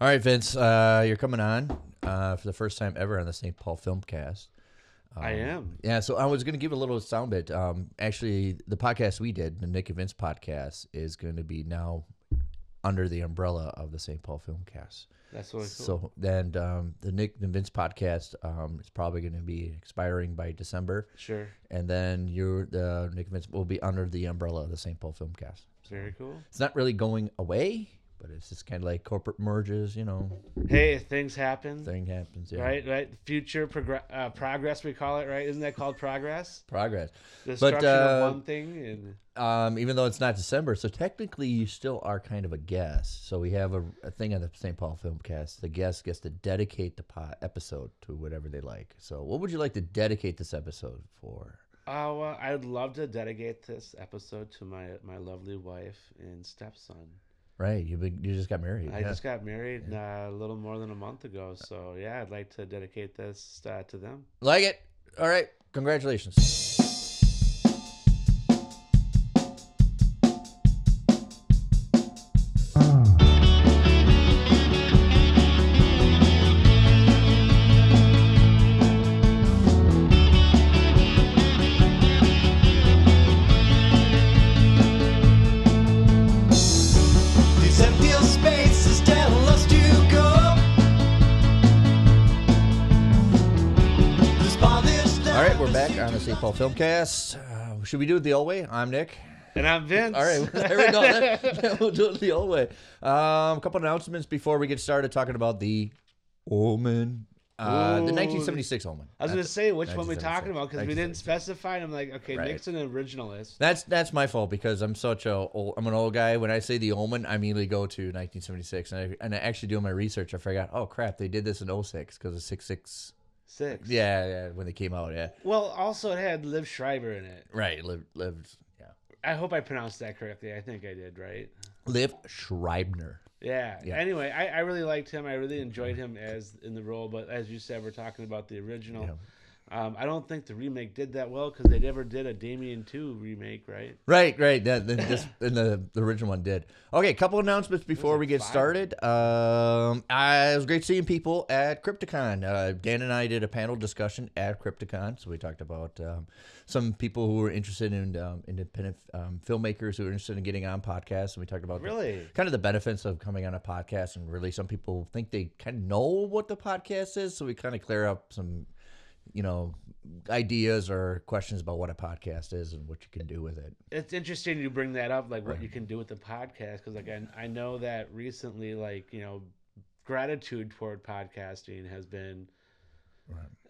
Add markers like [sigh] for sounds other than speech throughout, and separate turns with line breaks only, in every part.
All right, Vince, uh, you're coming on uh, for the first time ever on the St. Paul Filmcast.
I am.
Yeah, so I was going to give a little sound bit. Um, actually, the podcast we did, the Nick and Vince podcast, is going to be now under the umbrella of the St. Paul Filmcast.
That's what. Cool.
So then um, the Nick and Vince podcast um, is probably going to be expiring by December,
sure.
and then your the Nick and Vince will be under the umbrella of the St. Paul Filmcast.
Very cool.
It's not really going away, but it's just kind of like corporate merges, you know,
Hey, things happen.
thing happens. Yeah.
Right, right. Future progress, uh, progress. We call it right. Isn't that called progress?
Progress.
The
But,
destruction
uh,
of one thing, and
Um, even though it's not December, so technically you still are kind of a guest. So we have a, a thing on the St. Paul Filmcast. The guest gets to dedicate the po- episode to whatever they like. So what would you like to dedicate this episode for?
oh, well, I'd love to dedicate this episode to my my lovely wife and stepson.
Right, you been, you just got married.
I
yeah.
just got married uh, a little more than a month ago, so yeah, I'd like to dedicate this uh, to them.
like it. All right, congratulations. Filmcast. Uh, should we do it the old way? I'm Nick.
And I'm Vince.
All right, [laughs] there we go. [laughs] We'll do it the old way. Um, a couple announcements before we get started talking about the Omen. Uh, the 1976 Omen.
I was gonna say which one we
1976.
talking about because we didn't specify. And I'm like, okay,
Right.
Nick's an originalist.
That's that's my fault because I'm such a old, I'm an old guy. When I say the Omen, I immediately go to 1976, and I, and I actually doing my research. I forgot. Oh crap, they did this in 06 because of six six. Yeah, yeah, when they came out. Yeah,
Well, also it had Liev Schreiber in it.
right. Liv, Liv Yeah,
I hope I pronounced that correctly. I think I did, right?
Liv Schreibner.
Yeah.
Yeah.
Anyway, I, I really liked him. I really enjoyed him as in the role. But as you said, we're talking about the original.
Yeah.
Um, I don't think the remake did that well because they never did a Damien two remake, right?
Right, right. That this and the, the original one did. Okay, a couple announcements before we get started. Um, I, it was great seeing people at Crypticon. Uh, Dan and I did a panel discussion at Crypticon, so we talked about um, some people who were interested in um, independent um, filmmakers who are interested in getting on podcasts, and we talked about the-
Really?
kind of the benefits of coming on a podcast. And really, some people think they kind of know what the podcast is, so we kind of clear up some you know ideas or questions about what a podcast is and what you can do with it.
It's interesting you bring that up, like what you can do with the podcast, because like I, I know that recently, like you know, gratitude toward podcasting has been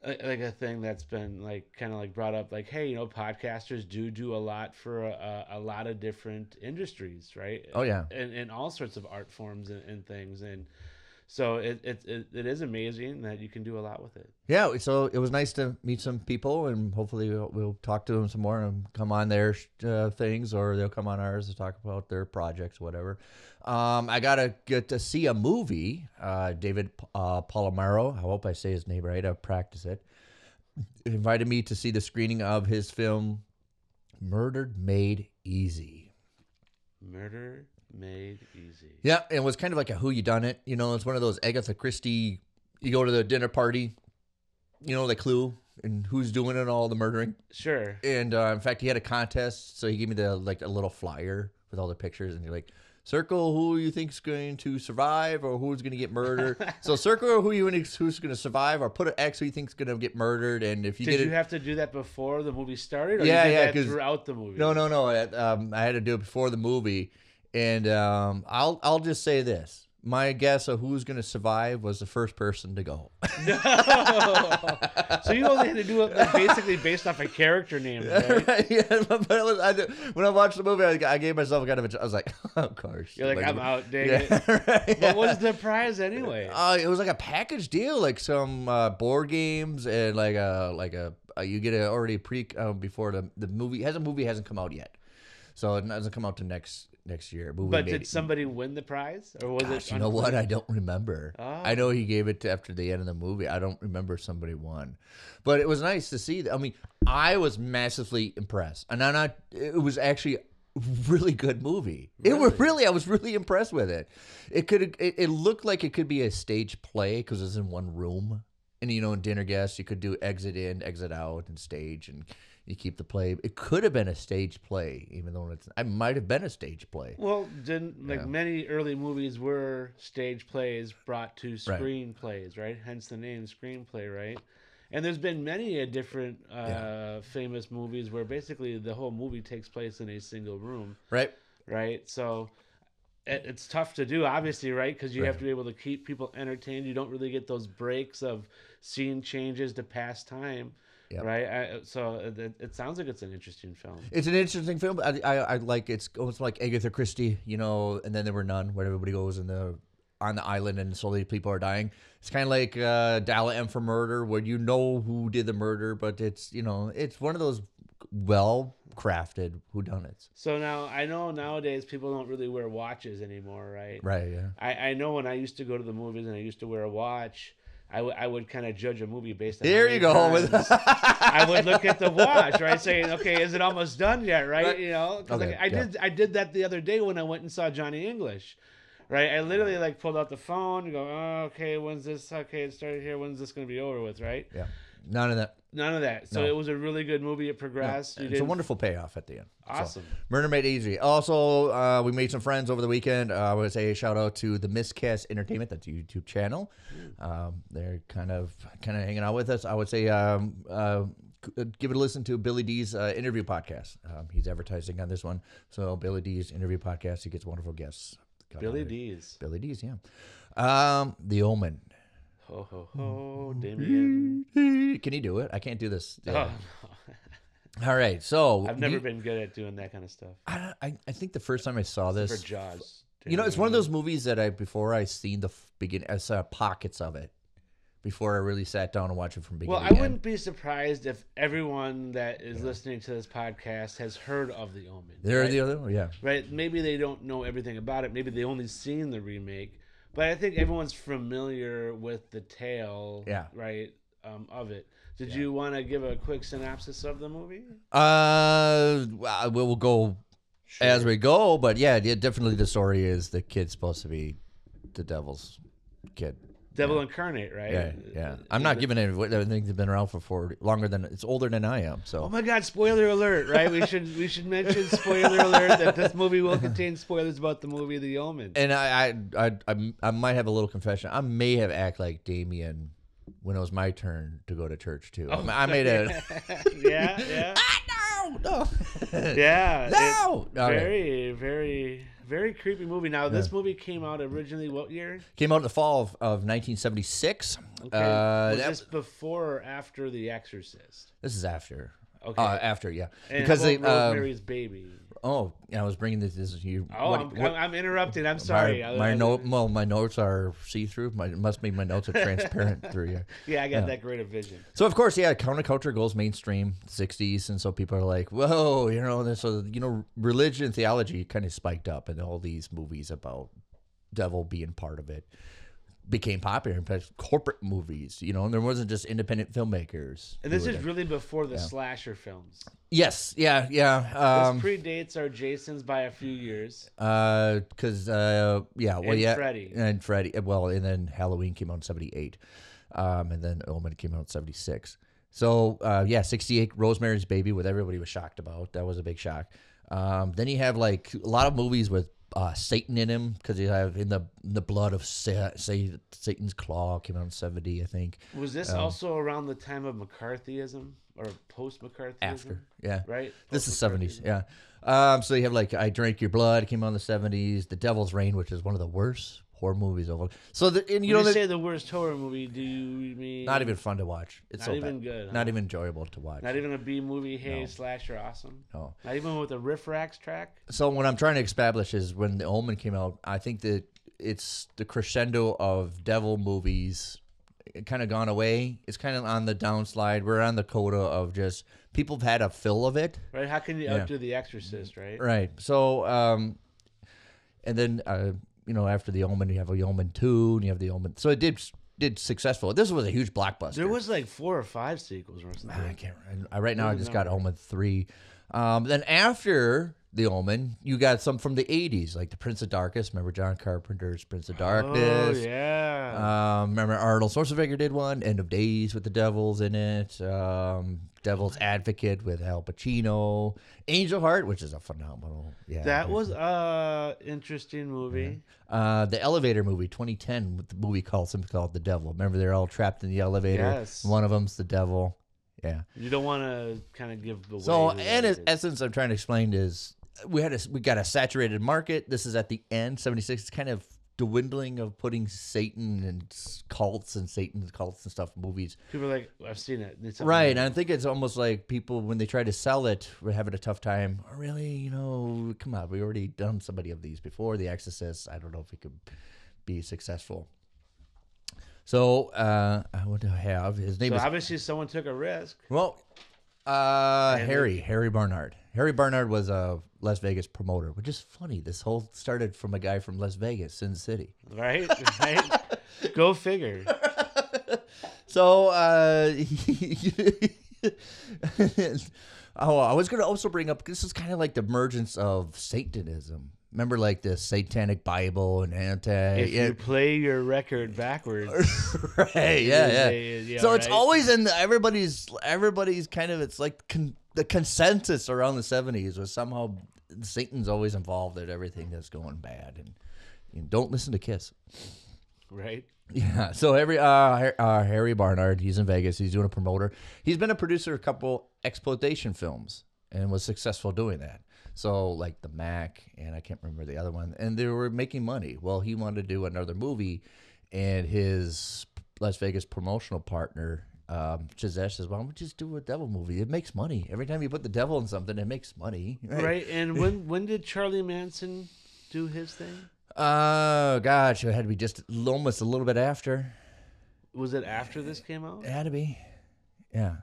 a- like a thing that's been like kind of like brought up like hey you know podcasters do do a lot for a, a lot of different industries right
Oh, yeah.
and, and all sorts of art forms and, and things and so it, it, it, it is amazing that you can do a lot with it
Yeah, so it was nice to meet some people, and hopefully we'll, we'll talk to them some more and come on their uh, things, or they'll come on ours to talk about their projects, whatever. Um, I gotta get to see a movie. Uh, David uh, Palomaro, I hope I say his name right. I practice it. Invited me to see the screening of his film "Murdered Made Easy."
murder made easy
Yeah, it was kind of like a who you done it. You know, it's one of those Agatha Christie. You go to the dinner party, you know, the clue and who's doing it all the murdering.
sure
And uh, in fact, he had a contest, so he gave me the like a little flyer with all the pictures, and you're like, circle who you think's going to survive or who's going to get murdered. [laughs] so circle who you think who's going to survive, or put an X who you think's going to get murdered. And if you
did you
it,
have to do that before the movie started or
Yeah, yeah,
that
'cause-
throughout the movie
no, no, no, I, um, I had to do it before the movie, and um, I'll I'll just say this. My guess of who's going to survive was the first person to go. [laughs]
so you only had to do it like, basically based off a character name, [laughs] right?
yeah, [laughs] but was, I, when I watched the movie, I, I gave myself kind of a. I was like, of course.
You're like, I'm out, dang
Yeah,
it.
right,
What was the prize anyway?
Uh, it was like a package deal, like some uh, board games and like a like a uh, you get it already pre uh, before the the movie has a movie hasn't come out yet, so it doesn't come out to next next year.
But
made
did
it-
somebody win the prize, or was
Gosh,
it?
you know what? I don't remember.
Oh.
I know oh. he gave it to after the end of the movie. I don't remember somebody won, but it was nice to see. I mean, I was massively impressed, and I'm not. It was actually really good movie. It was really, I was really impressed with it. It could, it, it looked like it could be a stage play because it's in one room. And you know, in dinner guests, you could do exit in, exit out, and stage, and you keep the play. It could have been a stage play, even though it's. I might have been a stage play.
Well, didn't like
Yeah.
many early movies were stage plays brought to screenplays, right. Hence the name screenplay, right? And there's been many a different uh, famous movies where basically the whole movie takes place in a single room,
Right?
right? So it, it's tough to do, obviously, right? Because you have to be able to keep people entertained. You don't really get those breaks of scene changes to pass time,
Yep.
right? I, so it, it sounds like it's an interesting film.
It's an interesting film. I, I, I like it's almost like Agatha Christie, you know, and then there were none, where everybody goes in the on the island and slowly people are dying. It's kind of like uh, Dial M for Murder, where you know who did the murder, but it's you know it's one of those well crafted whodunits.
So now I know nowadays people don't really wear watches anymore, right?
Right. Yeah.
I, I know when I used to go to the movies and I used to wear a watch, I, w- I would kind of judge a movie based on.
There you go. With [laughs]
I would look at the watch, right, saying, "Okay, is it almost done yet?" Right,
Right.
you know
Okay,
like, I
yeah.
did I did that the other day when I went and saw Johnny English. Right, I literally like pulled out the phone and go, oh, "Okay, when's this? Okay, it started here. When's this going to be over with?" Right,
yeah. None of that.
none of that. So
No.
it was a really good movie. It progressed. You
It's a
didn't-
wonderful payoff at the end. So,
Awesome.
Murder Made Easy. Also, uh, we made some friends over the weekend. Uh, I would say a shout out to the Miscast Entertainment. That's a YouTube channel. Um, they're kind of kind of hanging out with us. I would say um, uh, c- give it a listen to Billy D's uh, interview podcast. Um, he's advertising on this one. So Billy D's interview podcast. He gets wonderful guests.
Billy. D's.
Billy D's. Yeah. Um, the Omen.
Ho ho ho,
Mm-hmm.
Damien.
Can you do it? I can't do this.
Oh, no. [laughs]
All right. So
I've never
you-
been good at doing that kind of stuff.
I, I I think the first time I saw
For
this,
Jaws.
You know, it's one of those movies that I before I seen the f- begin, I saw pockets of it before I really sat down and watched it from beginning
Well, I
end.
wouldn't be surprised if everyone that is listening to this podcast has heard of The Omen.
There,
right?
the other, one, yeah,
right? Maybe they don't know everything about it. Maybe they only seen the remake. But I think everyone's familiar with the tale,
Yeah.
right, um, of it. Did you want to give a quick synopsis of the movie?
Uh, well, we'll go as we go, but yeah, yeah, definitely the story is the kid's supposed to be the devil's kid.
Devil Incarnate, right?
Yeah, yeah. I'm not giving it. I think they've been around for 40, longer than it's older than I am. So
Oh my God! Spoiler alert! Right? We should we should mention spoiler alert that this movie will contain spoilers about the movie The Omen.
And I, I, I, I, I might have a little confession. I may have act like Damien when it was my turn to go to church too.
Oh.
I made a. [laughs]
yeah, yeah, [laughs]
no, no,
yeah. [laughs]
no. Right.
very, very, very creepy movie. Now, this movie came out originally what year?
Came out in the fall of, of 1976.
Okay.
Uh,
was
that-
this before or after The Exorcist?
this is after.
Okay.
Uh, after, yeah.
And
because
how
they.
about
Um,
Rosemary's Baby.
Oh, I was bringing this. This is you.
Oh,
what-
I'm,
what-
I'm, I'm. I'm sorry.
My, my note. Well, my notes are see through. My it must be my notes are transparent [laughs] through here.
Yeah, I got that great a vision.
So of course, yeah, counterculture goes mainstream, '60s, and so people are like, "Whoa," you know. and So you know, religion theology kind of spiked up, and all these movies about devil being part of it became popular. In fact, corporate movies, you know, and there wasn't just independent filmmakers.
And this is
there.
really before the slasher films.
yes, yeah, yeah. Um,
this predates our Jasons by a few years.
uh, because uh, yeah, well,
And
yeah,
Freddy.
and Freddy. Well, and then Halloween came out in '78, um, and then Omen came out in '76. So uh, yeah, '68, Rosemary's Baby, what everybody was shocked about. That was a big shock. Um, then you have like a lot of movies with uh, Satan in him because you have in the in the blood of Sa- Sa- Satan's claw came out in '70, I think.
Was this
Um,
also around the time of McCarthyism or post McCarthyism?
After, yeah,
Right?
This is seventies, yeah. Um, so you have like I Drank Your Blood came out in the seventies, The Devil's Rain, which is one of the worst horror movies all. So the, and you
You
know
you say the worst horror movie, do you mean
not even fun to watch. It's
Not
so
even
bad.
good, huh?
Not even enjoyable to watch.
Not even a B movie, hey, slasher, awesome.
No.
Not even with a RiffTrax track.
So what I'm trying to establish is when the Omen came out, I think that it's the crescendo of devil movies kind of gone away. It's kind of on the downslide. We're on the coda of just people have had a fill of it.
Right? How can you
Yeah.
outdo The Exorcist, right?
Right. So, um, and then uh, you know after the Omen, you have the Omen two, and you have the Omen. So it did did successful. This was a huge blockbuster.
There was like four or five sequels or something.
I can't. I, right now, I just got Omen three. Um, then after The Omen, you got some from the 80s, like The Prince of Darkness. Remember John Carpenter's Prince of Darkness?
Oh yeah.
Um, remember Arnold Schwarzenegger did one, End of Days with the Devils in it. Um, Devil's Advocate with Al Pacino. Angel Heart, which is a phenomenal. Yeah,
that was a interesting movie.
uh, the Elevator movie, 2010, with the movie called something called The Devil. Remember they're all trapped in the elevator.
Yes.
One of them's the devil. Yeah.
You don't want to kind of give away.
So,
who
in
that
its
is.
essence, I'm trying to explain is we had a we got a saturated market. This is at the end, 76. It's kind of dwindling of putting Satan and cults and Satan's cults and stuff in movies.
people are like, I've seen it. It's
Right. And I think it's almost like people, when they try to sell it, we're having a tough time. Oh, really? You know, come on. We already done somebody of these before. The Exorcist. I don't know if it could be successful. So, uh, what do I have? His name
So
is
obviously someone took a risk.
well, uh, Harry, Harry Bernhard. Harry Bernhard was a Las Vegas promoter, which is funny. This whole started from a guy from Las Vegas, Sin City.
Right? Right? [laughs] Go figure. [laughs]
So, uh, [laughs] oh, I was going to also bring up this is kind of like the emergence of Satanism. Remember, like the Satanic Bible and anti.
If
yeah,
you play your record backwards,
right? Yeah, yeah.
a- yeah,
so it's always in the, everybody's everybody's kind of it's like con, the consensus around the seventies was somehow Satan's always involved in everything that's going bad, and you know, don't listen to Kiss.
right?
Yeah. So every uh, uh, Harry Bernhard, he's in Vegas. He's doing a promoter. He's been a producer of a couple exploitation films and was successful doing that. So like the Mac and I can't remember the other one, and they were making money. Well, he wanted to do another movie, and his Las Vegas promotional partner. Um, Chazette says, "Why don't we just do a devil movie? It makes money every time you put the devil in something. It makes money, [laughs]
Right. And when when did Charlie Manson do his thing?
Oh gosh, it had to be just almost a little bit after.
Was it after this came out?
It had to be. Yeah.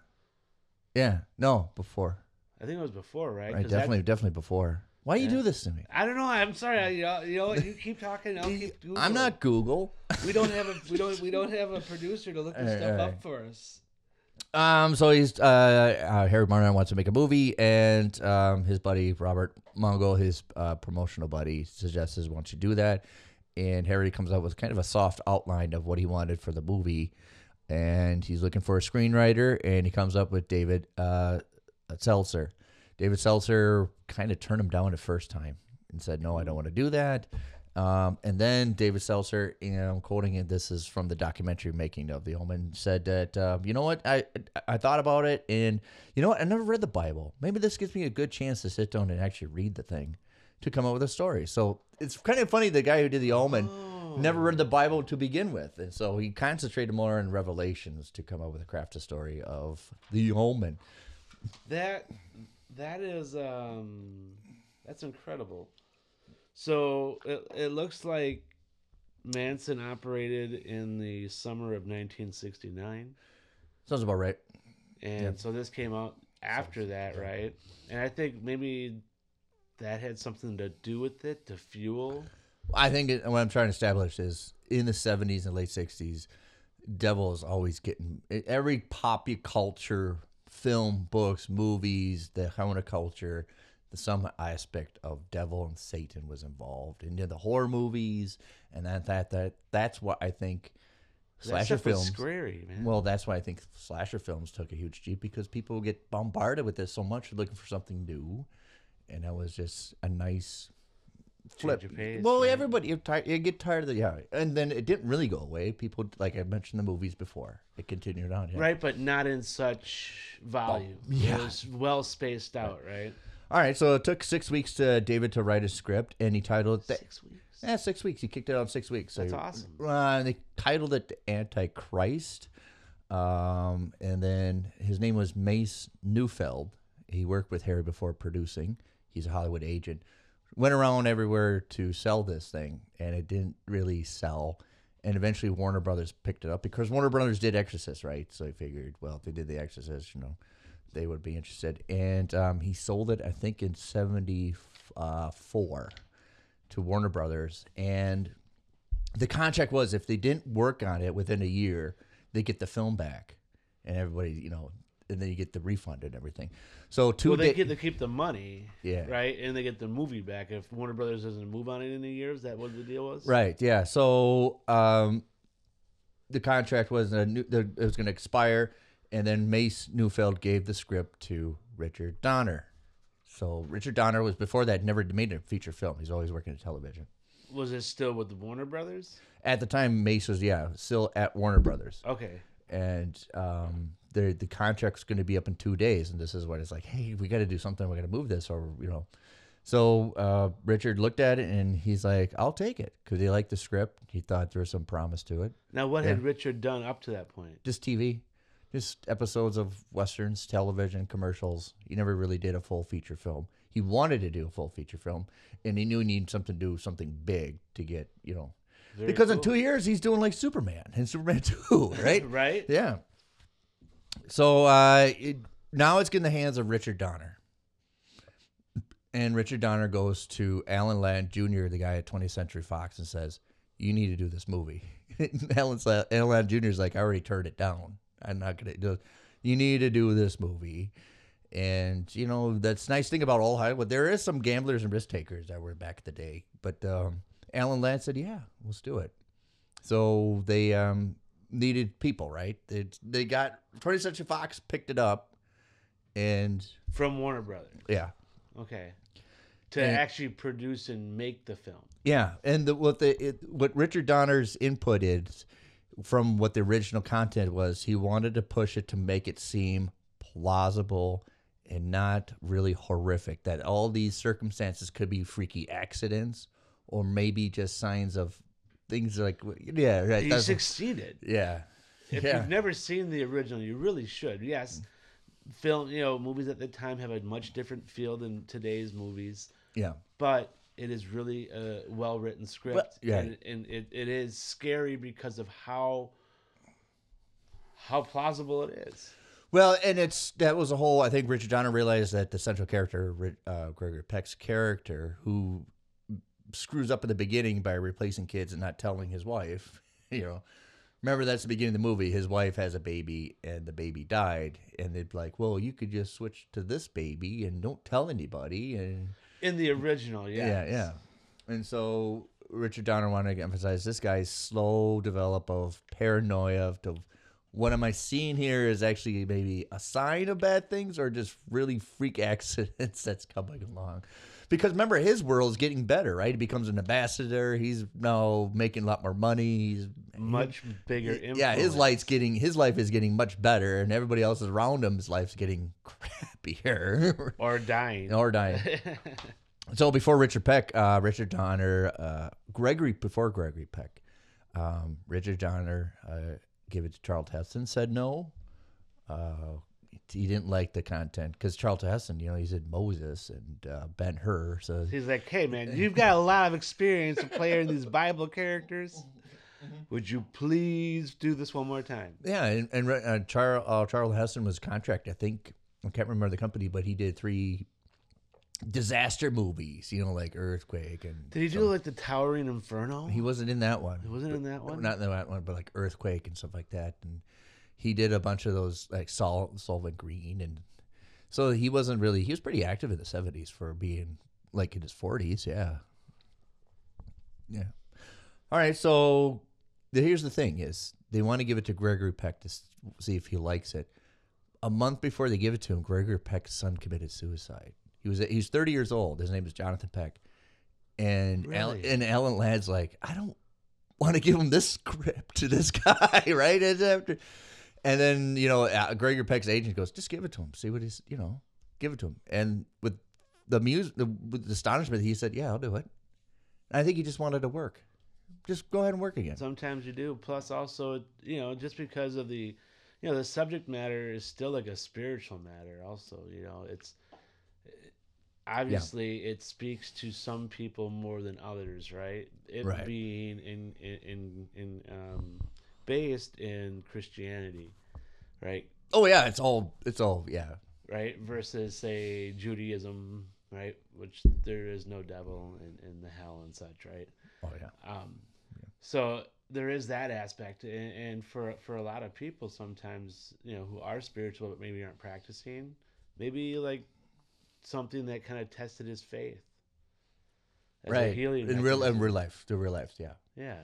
Yeah. No, before.
I think it was before, right?
Right.
'Cause that-
Definitely, definitely before. Why you do this to me?
I don't know. I'm sorry. I, you know, you know, you keep talking. I'll [laughs] keep. Googling.
I'm not Google.
We don't have a. We don't. We don't have a producer to look this
Alright,
stuff
alright.
up for us.
Um, so he's uh, uh Harry Bernhard wants to make a movie, and um, his buddy Robert Munger, his uh, promotional buddy, suggests why don't you do that? And Harry comes up with kind of a soft outline of what he wanted for the movie, and he's looking for a screenwriter, and he comes up with David uh, Seltzer. David Seltzer kind of turned him down the first time and said, "No, I don't want to do that." Um, and then David Seltzer, and I'm quoting it. This is from the documentary making of The Omen. Said that uh, you know what I I thought about it, and you know what I never read the Bible. Maybe this gives me a good chance to sit down and actually read the thing to come up with a story. So it's kind of funny. The guy who did The Omen never read the Bible to begin with, and so he concentrated more on Revelations to come up with a crafted story of The Omen.
That that is um that's incredible. So it, it looks like Manson operated in the summer of 1969,
Sounds about right.
and so this came out after that, right? And I think maybe that had something to do with it to fuel.
I think it, what I'm trying to establish is in the 70s and late 60s, devil is always getting every pop culture, film, books, movies, the counterculture, the some aspect of devil and Satan was involved in the horror movies, and that that that that's what I think slasher films.
scary, man.
Well, that's why I think slasher films took a huge jeep because people get bombarded with this so much, looking for something new, and that was just a nice flip.
pace,
well,
right?
everybody you tired, you get tired of the yeah, and then it didn't really go away. People like I mentioned the movies before, it continued on. Yeah.
right, but not in such volume.
yeah.
It was well spaced out, right?
All right, so it took six weeks to David to write a script, and he titled it.
Six weeks.
Yeah, six weeks. He kicked it out six weeks. So
That's
he-
awesome.
Uh, and they titled it The Antichrist. Um, and then his name was Mace Neufeld. He worked with Harry before producing. He's a Hollywood agent. Went around everywhere to sell this thing, and it didn't really sell. And eventually, Warner Brothers picked it up because Warner Brothers did Exorcist, right? So he figured, well, if they did The Exorcist, you know, they would be interested. And um, he sold it, I think, in '74 to Warner Brothers, and the contract was if they didn't work on it within a year, they get the film back. And everybody, you know, and then you get the refund and everything. So two
Well, they get to keep the money,
Yeah.
right, and they get the movie back if Warner Brothers doesn't move on it in a year. Is that what the deal was?
Right. Yeah. So um, the contract was a new, the, it was going to expire, and then Mace Neufeld gave the script to Richard Donner. So Richard Donner was before that never made a feature film. He's always working in television.
Was it still with the Warner Brothers?
At the time, Mace was yeah still at Warner Brothers,
Okay.
and um, the the contract's going to be up in two days. And this is what it's like. Hey, we got to do something. We got to move this, or you know. So uh, Richard looked at it and he's like, "I'll take it," because he liked the script. He thought there was some promise to it.
Now, what had Richard done up to that point?
just TV, just episodes of westerns, television, commercials. He never really did a full feature film. He wanted to do a full feature film, and he knew he needed something to do something big to get you know.
Very
because in two years he's doing like Superman and Superman [laughs] Two, right? [laughs]
right?
Yeah. So uh, it, now it's in the hands of Richard Donner. And Richard Donner goes to Alan Ladd Jr., the guy at 20th Century Fox, and says, You need to do this movie. [laughs] Alan, Alan Ladd Jr. is like, I already turned it down. I'm not going to do it. You need to do this movie. And, you know, that's nice thing about All Hollywood. There is some gamblers and risk takers that were back in the day. But um, Alan Ladd said, Yeah, let's do it. So they um, needed people, right? They, they got 20th Century Fox picked it up, and
From Warner Brothers.
yeah,
Okay. To
And-
actually produce and make the film.
yeah, and the, what the it, what Richard Donner's input is from what the original content was, he wanted to push it to make it seem plausible and not really horrific. That all these circumstances could be freaky accidents or maybe just signs of things like yeah, right.
He succeeded.
yeah,
If
yeah.
you've never seen the original, you really should. Yes, film, you know, movies at the time have a much different feel than today's movies,
yeah.
but it is really a well written script.
Well, yeah.
And, and it, it is scary because of how how plausible it is.
Well, and it's that was a whole. I think Richard Donner realized that the central character, uh, Gregory Peck's character, who screws up in the beginning by replacing kids and not telling his wife, [laughs] you know. Remember, that's the beginning of the movie. His wife has a baby, and the baby died, and they'd be like, "Well, you could just switch to this baby and don't tell anybody." And
In the original, yes.
yeah, yeah. And so Richard Donner wanted to emphasize this guy's slow develop of paranoia of to, what am I seeing here is actually maybe a sign of bad things or just really freak [laughs] accidents that's coming along. Because remember, his world's getting better, right? He becomes an ambassador. He's now making a lot more money. He's
Much bigger influence.
yeah, his life's getting his life is getting much better, and everybody else around him's life's getting [laughs] crappier
Or dying.
or dying. [laughs] So before Richard Peck, uh, Richard Donner, uh, Gregory before Gregory Peck, um, Richard Donner uh, gave it to Charlton Heston. Said no. Uh, he didn't like the content because Charlton Heston, you know, he's in Moses and uh, Ben Hur. So
He's like, hey, man, you've got a lot of experience of playing these Bible characters. Would you please do this one more time?
yeah, and, and uh, Char- uh, Charlton Heston was contract. I think I can't remember the company, but he did three disaster movies. You know, like Earthquake and.
Did he do like the Towering Inferno?
He wasn't in that one.
He wasn't in that one?
Not in that one, but like Earthquake and stuff like that. And he did a bunch of those like Sol Soylent Green, and so he wasn't really. He was pretty active in the seventies for being like in his forties. Yeah, yeah. All right, so the, here's the thing: is they want to give it to Gregory Peck to see if he likes it. A month before they give it to him, Gregory Peck's son committed suicide. He was he was 30 years old. His name is Jonathan Peck, and Al,
Really?
and Alan Ladd's like, I don't want to give him this script to this [laughs] guy, [laughs] right? And after, and then you know, uh, Gregor Peck's agent goes, just give it to him, see what he's, you know, give it to him. And with the music, the, with astonishment, he said, yeah, I'll do it. And I think he just wanted to work. Just go ahead and work again.
Sometimes you do. Plus, also, you know, just because of the, you know, the subject matter is still like a spiritual matter. Also, you know, it's obviously it speaks to some people more than others, right? It
Right.
being in in in, in um, based in Christianity, right?
Oh yeah, it's all, it's all, yeah,
Right versus say Judaism, right? Which there is no devil in, in the hell and such, right?
oh yeah.
Um, so there is that aspect, and, and for for a lot of people, sometimes you know who are spiritual but maybe aren't practicing, maybe like something that kind of tested his faith.
right
healing
in real in real life, the real life, yeah.
Yeah.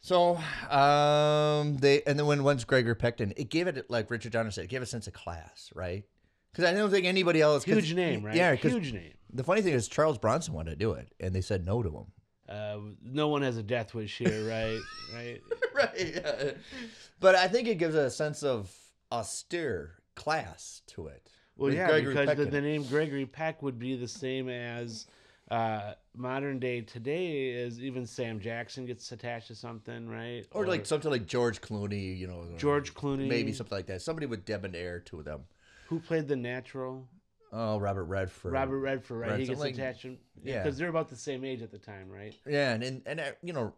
So, um, they and then when once Gregor Pecton, it gave it like Richard Donner said, it gave a sense of class, right? Because I don't think anybody else
Huge name, right?
Yeah,
Huge name.
the funny thing is Charles Bronson wanted to do it, and they said no to him.
Uh, no one has a death wish here, right? [laughs] right. [laughs]
right. Yeah. But I think it gives a sense of austere class to it.
Well, yeah,
Gregory
because the, the name Gregory Peck would be the same as uh, modern day today, as even Sam Jackson gets attached to something, right?
or like something like George Clooney, you know,
George Clooney,
maybe something like that. Somebody with debonair to them.
who played the natural.
Oh, Robert Redford.
Robert Redford, right?
Right,
he gets
like-
attached to
yeah.
because they're about the same age at the time, right?
Yeah, and and, and uh, you know,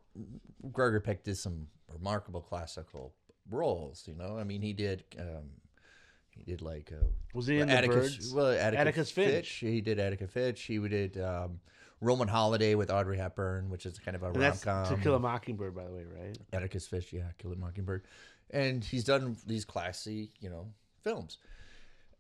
Gregory Peck did some remarkable classical roles. You know, I mean, he did. Um, he did like uh,
Was he in the
Atticus,
Birds?
well, Atticus,
Atticus
Finch.
Finch.
He did Atticus Finch. He did um, Roman Holiday with Audrey Hepburn, which is kind of a
And
rom
that's
com.
To Kill a Mockingbird, by the way, right?
Atticus Fish, yeah, Kill a Mockingbird, and he's done these classy, you know, films.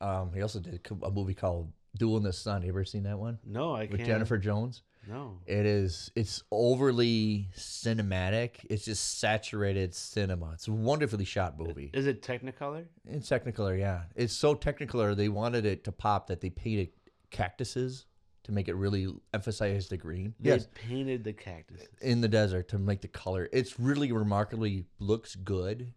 Um, he also did a movie called Duel in the Sun. Have you ever seen that one
No, I
with
can't.
With Jennifer Jones?
No.
It is. It's overly cinematic. It's just saturated cinema. It's a wonderfully shot movie.
Is it Technicolor?
It's Technicolor, yeah, it's so Technicolor. They wanted it to pop that they painted cactuses to make it really emphasize the green.
They
Yes,
painted the cactus.
in the desert to make the color. It's really remarkably looks good,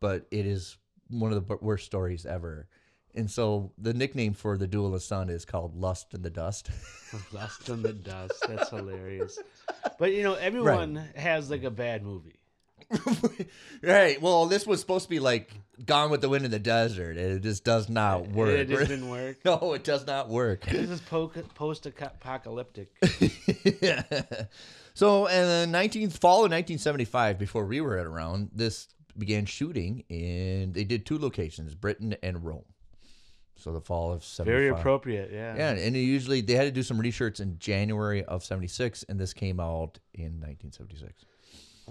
but it is one of the worst stories ever. And so the nickname for the Duel of Sun is called Lust in the Dust. [laughs]
Lust in the dust. That's hilarious. But you know, everyone has like a bad movie. [laughs]
right. Well, this was supposed to be like Gone with the Wind in the Desert, and it just does not work.
It didn't [laughs] work.
no, it does not work.
This is po- post-apocalyptic. yeah.
so, in the 19th fall of 1975, before we were around, this began shooting, and they did two locations, Britain and Rome. So the fall of 75.
Very appropriate. Yeah.
Yeah, and usually they had to do some research in January of 76, and this came out in 1976.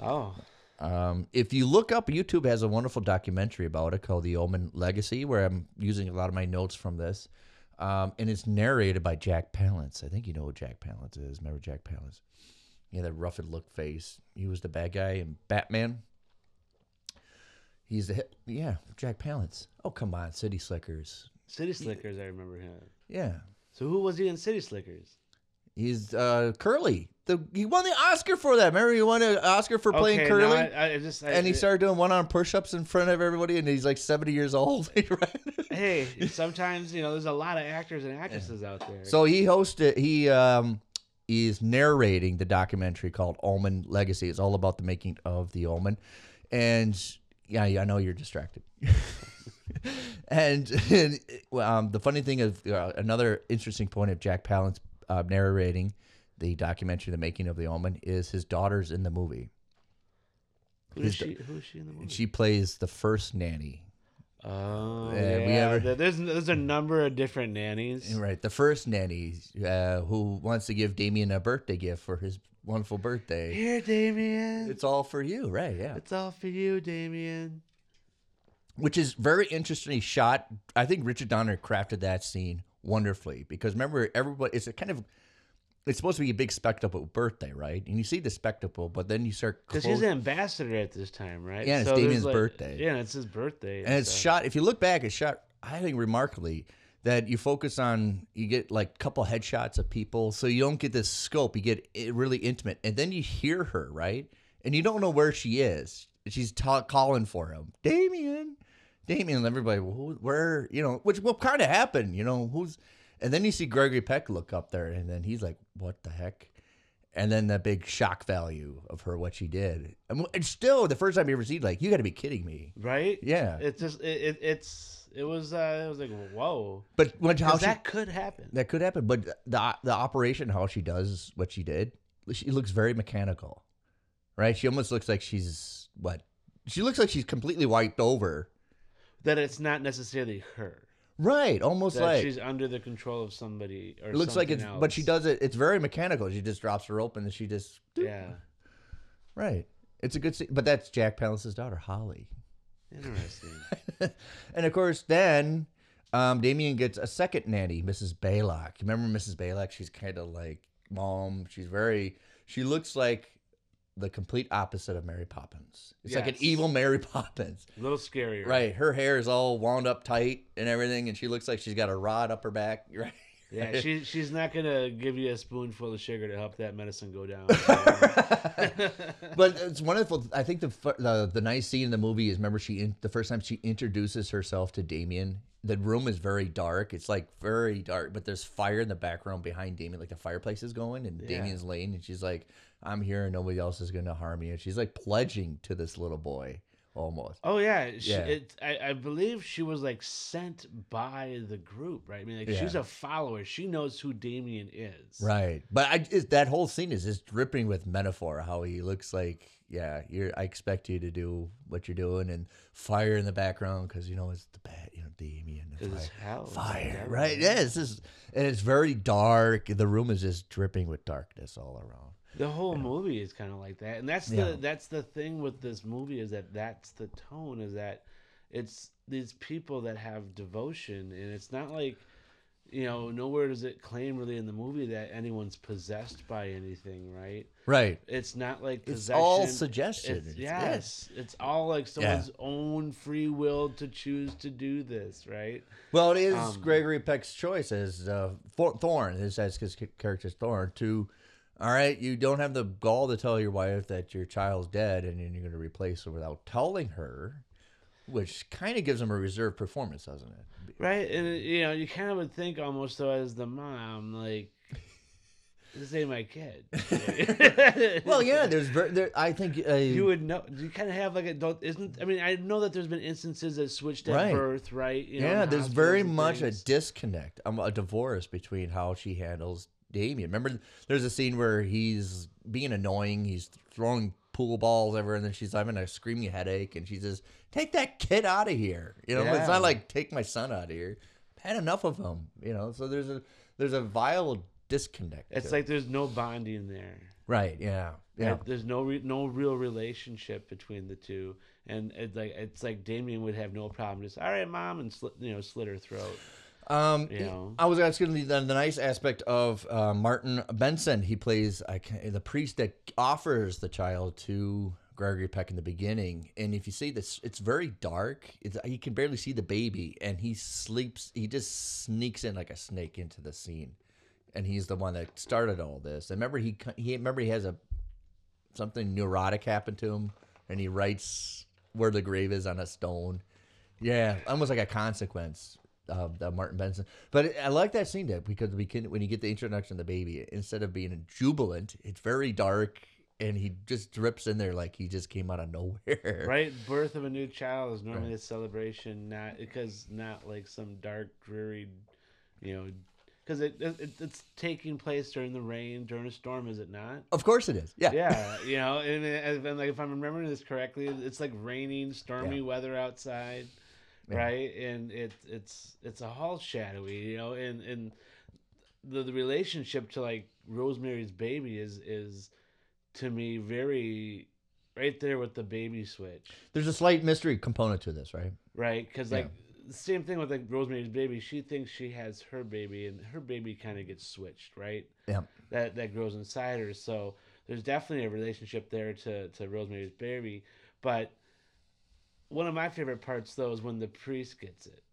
Oh.
Um, if you look up, YouTube has a wonderful documentary about it called The Omen Legacy, where I'm using a lot of my notes from this. Um, and it's narrated by Jack Palance. I think you know who Jack Palance is. Remember Jack Palance? Yeah, that rough and look face. He was the bad guy in Batman. He's the hit. Yeah, Jack Palance. Oh, come on, City Slickers.
City Slickers, I remember him.
Yeah.
So who was he in City Slickers?
He's uh, Curly. The, he won the Oscar for that. Remember, he won an Oscar for playing
Okay,
Curly?
no, I, I just I,
and he started doing one arm push ups in front of everybody, and he's like 70 years old. [laughs]
Hey, sometimes you know there's a lot of actors and actresses out there.
So he hosted, he um, is narrating the documentary called Omen Legacy. It's all about the making of the Omen. And yeah, yeah, I know you're distracted. [laughs] and, [laughs] and um, the funny thing is, uh, another interesting point of Jack Palance uh, narrating the documentary, The Making of the Omen, is his daughter's in the movie.
who is she? Who is she in the movie?
She plays the first nanny.
Oh,
Yeah,
yeah.
we ever-
There's there's a number of different nannies.
Right, the first nanny uh, who wants to give Damien a birthday gift for his wonderful birthday.
Here, Damien.
It's all for you, right? Yeah.
It's all for you, Damien.
Which is very interestingly shot. I think Richard Donner crafted that scene wonderfully because remember, everybody, it's a kind of, it's supposed to be a big spectacle birthday, right? And you see the spectacle, but then you start
Because he's an ambassador at this time, right?
Yeah, and it's
there's,
Damien's birthday.
Yeah, it's his birthday.
and it's
stuff.
shot. If you look back, it's shot. I think remarkably that you focus on. You get like a couple headshots of people, so you don't get this scope. You get it really intimate, and then you hear her right, and you don't know where she is. She's ta- calling for him, Damien, Damien. And everybody, well, who, where you know, which will kind of happen, you know, who's. And then you see Gregory Peck look up there, and then he's like, "What the heck?" And then that big shock value of her, what she did, and, and still the first time you ever see, like, you got to be kidding me.
right.
Yeah.
It's just it, it it's it was uh it was like whoa.
But when how she,
that could happen.
that could happen, but the the operation, how she does what she did, she looks very mechanical, right? She almost looks like she's what? She looks like she's completely wiped over,
That it's not necessarily her.
right? Almost
That
like
she's under the control of somebody or
it looks like it's.
something
But she does it. It's very mechanical. She just drops her open and she just
Yeah.
right. It's a good scene, but that's Jack Palance's daughter, Holly.
Interesting. [laughs]
and of course, then um, Damien gets a second nanny, Mrs. Baylock. Remember Mrs. Baylock? She's kind of like mom. She's very. She looks like the complete opposite of Mary Poppins. It's like an evil Mary [laughs] Poppins.
a little scarier.
Right. Her hair is all wound up tight and everything, and she looks like she's got a rod up her back. [laughs] Right.
Yeah, she she's not gonna give you a spoonful of sugar to help that medicine go down. [laughs]
but it's wonderful. I think the the the nice scene in the movie is remember she in, the first time she introduces herself to Damien. The room is very dark. It's like very dark, but there's fire in the background behind Damien, like the fireplace is going, and
Yeah.
Damien's laying, and she's like, "I'm here, and nobody else is going to harm me." And she's like pledging to this little boy, almost.
oh yeah, she,
Yeah.
It, I, I believe she was like sent by the group, right? I mean, like she's a follower. She knows who Damien is.
Right, but I it's, that whole scene is just dripping with metaphor. How he looks like, yeah, you're. I expect you to do what you're doing, and fire in the background because you know it's the bad, you Damien.
it's
fire.
hell.
fire, right? Yeah, it's just, and it's very dark. The room is just dripping with darkness all around.
The whole movie is kind of like that, and that's
Yeah.
the that's the thing with this movie is that that's the tone is that it's these people that have devotion, and it's not like you know nowhere does it claim really in the movie that anyone's possessed by anything, right?
Right.
It's not like possession.
It's all suggestion.
It's,
It's-
yes, it's all like someone's own free will to choose to do this, right?
Well, it is
Um,
Gregory Peck's choice as uh, Thor- Thorn, his as his character's Thorn, to, all right, you don't have the gall to tell your wife that your child's dead and you're going to replace her without telling her, which kind of gives him a reserved performance, doesn't it?
Right, and you know, you kind of would think almost though as the mom, like, [laughs] this ain't my kid. [laughs]
Well, yeah, there's very, there, I think uh,
you would know. You kind of have like a don't isn't. I mean, I know that there's been instances that switched at
Right.
birth, right? You know,
yeah, there's very much
things.
a disconnect, um, a divorce between how she handles Damien. Remember, there's a scene where he's being annoying, he's throwing pool balls everywhere, and then she's having a screaming headache, and she says, "Take that kid out of here." You know, it's not like take my son out of here. I've had enough of him. You know, so there's a there's a vile disconnect.
It's
to it.
like there's no bonding there.
right, yeah, yeah.
Right? There's no re- no real relationship between the two, and it's like it's like Damien would have no problem just all right, mom, and slit you know slit her throat.
Um,
You know?
I was asking the, the, the nice aspect of uh, Martin Benson. He plays I can, the priest that offers the child to Gregory Peck in the beginning, and if you see this, it's very dark. It's, you can barely see the baby, and he sleeps. He just sneaks in like a snake into the scene, and he's the one that started all this. And remember, he he remember he has a something neurotic happen to him, and he writes where the grave is on a stone. Yeah, almost like a consequence of the Martin Benson. But I like that scene, Deb, because we can when you get the introduction of the baby, instead of being jubilant, it's very dark, and he just drips in there like he just came out of nowhere. [laughs]
Right, birth of a new child is normally a celebration, not because not like some dark, dreary, you know, because it, it it's taking place during the rain, during a storm, is it not?
Of course it is. Yeah.
Yeah, [laughs] you know, and, uh, and, and like if I'm remembering this correctly, it's like raining, stormy
Yeah.
weather outside,
Yeah.
right? And it's it's it's a all shadowy, you know, and and the the relationship to like Rosemary's Baby is is to me very right there with the baby switch.
There's a slight mystery component to this, right?
right? Because like the same thing with like Rosemary's Baby, she thinks she has her baby, and her baby kind of gets switched, right?
Yeah.
That that grows inside her. So there's definitely a relationship there to to Rosemary's Baby, but one of my favorite parts though is when the priest gets it.